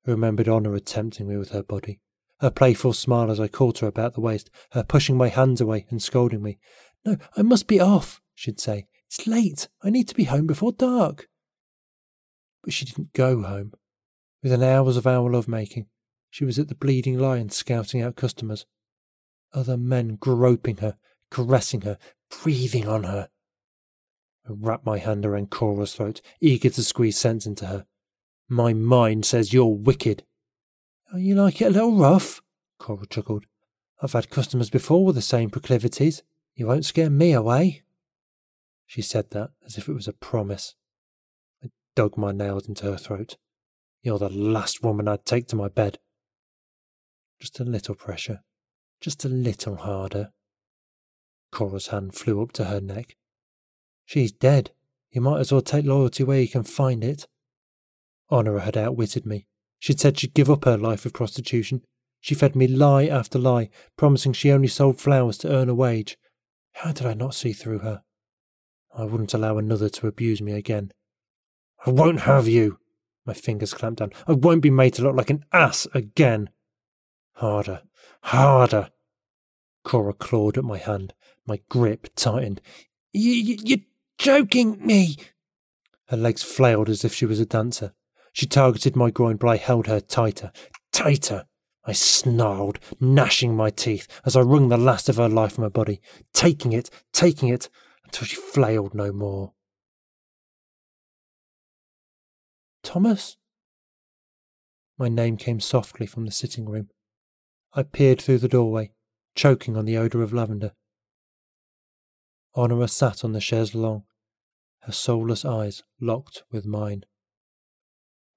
I remembered Honora tempting me with her body, her playful smile as I caught her about the waist, her pushing my hands away and scolding me. No, I must be off, she'd say. It's late. I need to be home before dark. But she didn't go home. Within hours of our love making, she was at the Bleeding Lion scouting out customers. Other men groping her, caressing her, breathing on her. I wrapped my hand around Cora's throat, eager to squeeze sense into her. My mind says you're wicked. Oh, you like it a little rough? Cora chuckled. I've had customers before with the same proclivities. You won't scare me away. She said that as if it was a promise. I dug my nails into her throat. You're the last woman I'd take to my bed. Just a little pressure. Just a little harder. Cora's hand flew up to her neck. She's dead. You might as well take loyalty where you can find it. Honora had outwitted me. She'd said she'd give up her life of prostitution. She fed me lie after lie, promising she only sold flowers to earn a wage. How did I not see through her? I wouldn't allow another to abuse me again. I won't have you. My fingers clamped down. I won't be made to look like an ass again. Harder, harder. Cora clawed at my hand. My grip tightened. You're joking me. Her legs flailed as if she was a dancer. She targeted my groin, but I held her tighter, tighter. I snarled, gnashing my teeth as I wrung the last of her life from her body, taking it, taking it, until she flailed no more. Thomas? My name came softly from the sitting room. I peered through the doorway, choking on the odour of lavender. Honora sat on the chaise longue, her soulless eyes locked with mine.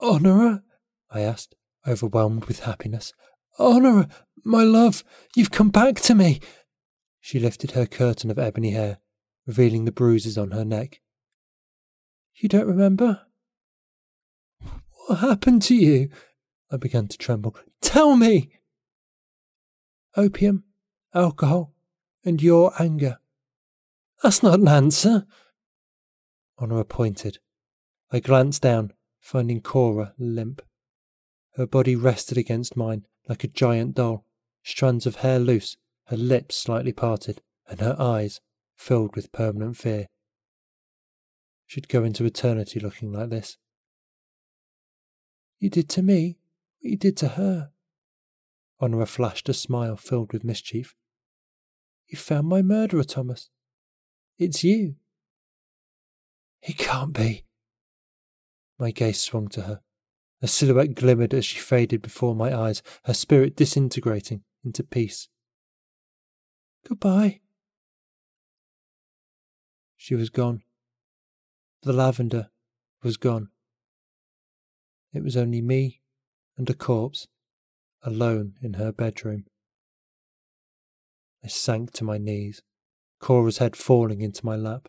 Honora? I asked, overwhelmed with happiness. Honora, my love, you've come back to me. She lifted her curtain of ebony hair, revealing the bruises on her neck. You don't remember? What happened to you? I began to tremble. Tell me! Opium, alcohol, and your anger. That's not an answer. Honora pointed. I glanced down, finding Cora limp. Her body rested against mine like a giant doll, strands of hair loose, her lips slightly parted, and her eyes filled with permanent fear. She'd go into eternity looking like this. You did to me what you did to her. Honora flashed a smile filled with mischief. You found my murderer, Thomas. It's you. It can't be. My gaze swung to her. A silhouette glimmered as she faded before my eyes, her spirit disintegrating into peace. Goodbye. She was gone. The lavender was gone. It was only me and a corpse, alone in her bedroom. I sank to my knees, Cora's head falling into my lap.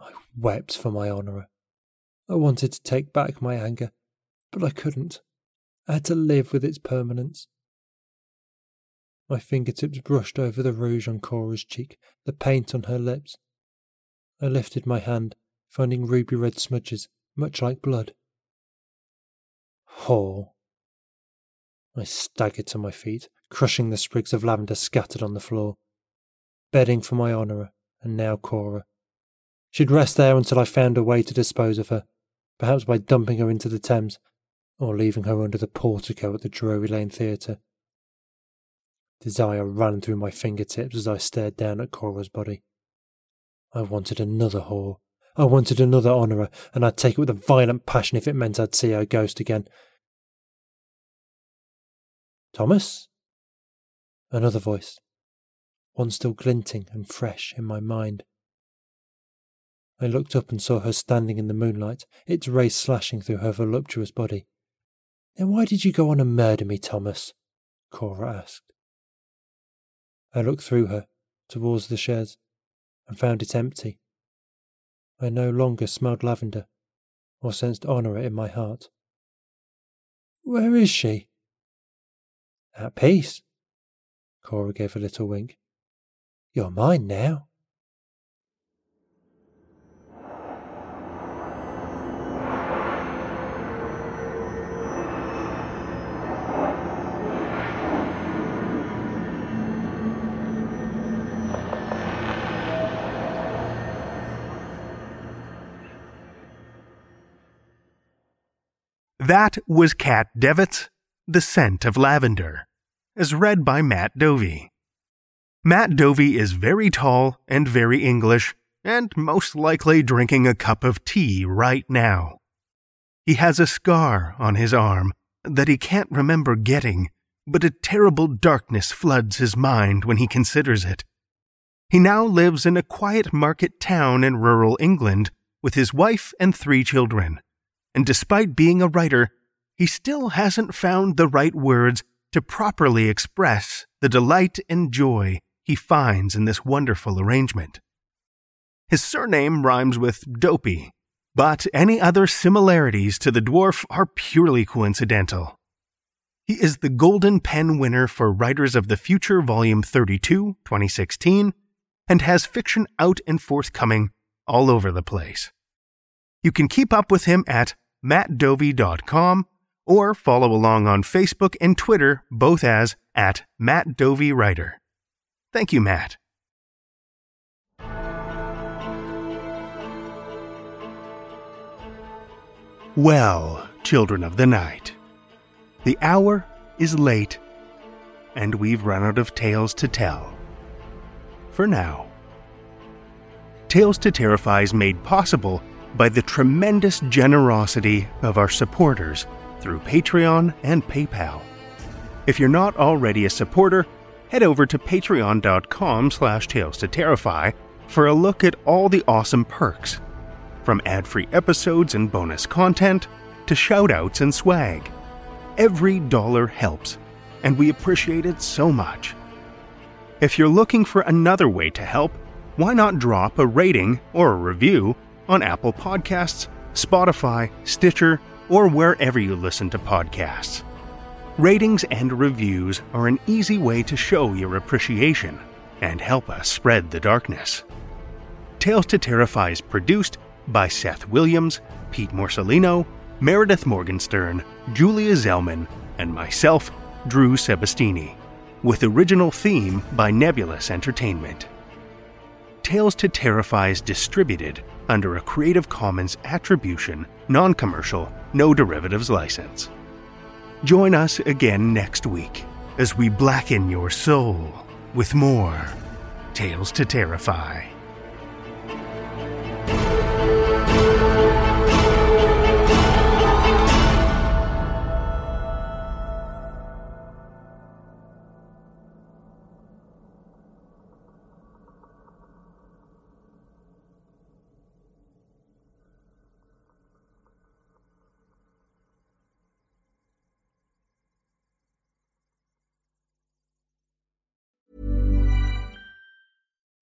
I wept for my Honora. I wanted to take back my anger, but I couldn't. I had to live with its permanence. My fingertips brushed over the rouge on Cora's cheek, the paint on her lips. I lifted my hand, finding ruby red smudges, much like blood. Whore. I staggered to my feet, crushing the sprigs of lavender scattered on the floor. Bedding for my Honora, and now Cora. She'd rest there until I found a way to dispose of her, perhaps by dumping her into the Thames, or leaving her under the portico at the Drury Lane Theatre. Desire ran through my fingertips as I stared down at Cora's body. I wanted another whore. I wanted another Honora, and I'd take it with a violent passion if it meant I'd see her ghost again. Thomas? Another voice, one still glinting and fresh in my mind. I looked up and saw her standing in the moonlight, its rays slashing through her voluptuous body. Then why did you go on and murder me, Thomas? Cora asked. I looked through her, towards the chaise, and found it empty. I no longer smelled lavender, or sensed honour in my heart. Where is she? At peace. Cora gave a little wink. You're mine now. That was Kat Devitt's The Scent of Lavender, as read by Matt Dovey. Matt Dovey is very tall and very English, and most likely drinking a cup of tea right now. He has a scar on his arm that he can't remember getting, but a terrible darkness floods his mind when he considers it. He now lives in a quiet market town in rural England with his wife and three children and despite being a writer, he still hasn't found the right words to properly express the delight and joy he finds in this wonderful arrangement. His surname rhymes with Dopey, but any other similarities to the dwarf are purely coincidental. He is the Golden Pen winner for Writers of the Future Volume 32, 2016, and has fiction out and forthcoming all over the place. You can keep up with him at mattdovey.com or follow along on Facebook and Twitter, both as at Matt Dovey Writer. Thank you, Matt. Well, children of the night, the hour is late, and we've run out of tales to tell. For now. Tales to Terrify is made possible by the tremendous generosity of our supporters through Patreon and PayPal. If you're not already a supporter, head over to patreon.com slash tales to terrify for a look at all the awesome perks, from ad-free episodes and bonus content to shoutouts and swag. Every dollar helps, and we appreciate it so much. If you're looking for another way to help, why not drop a rating or a review on Apple Podcasts, Spotify, Stitcher, or wherever you listen to podcasts. Ratings and reviews are an easy way to show your appreciation and help us spread the darkness. Tales to Terrify is produced by Seth Williams, Pete Morsellino, Meredith Morgenstern, Julia Zellman, and myself, Drew Sebastini, with original theme by Nebulus Entertainment. Tales to Terrify is distributed under a Creative Commons Attribution, Non Commercial, No Derivatives license. Join us again next week as we blacken your soul with more Tales to Terrify.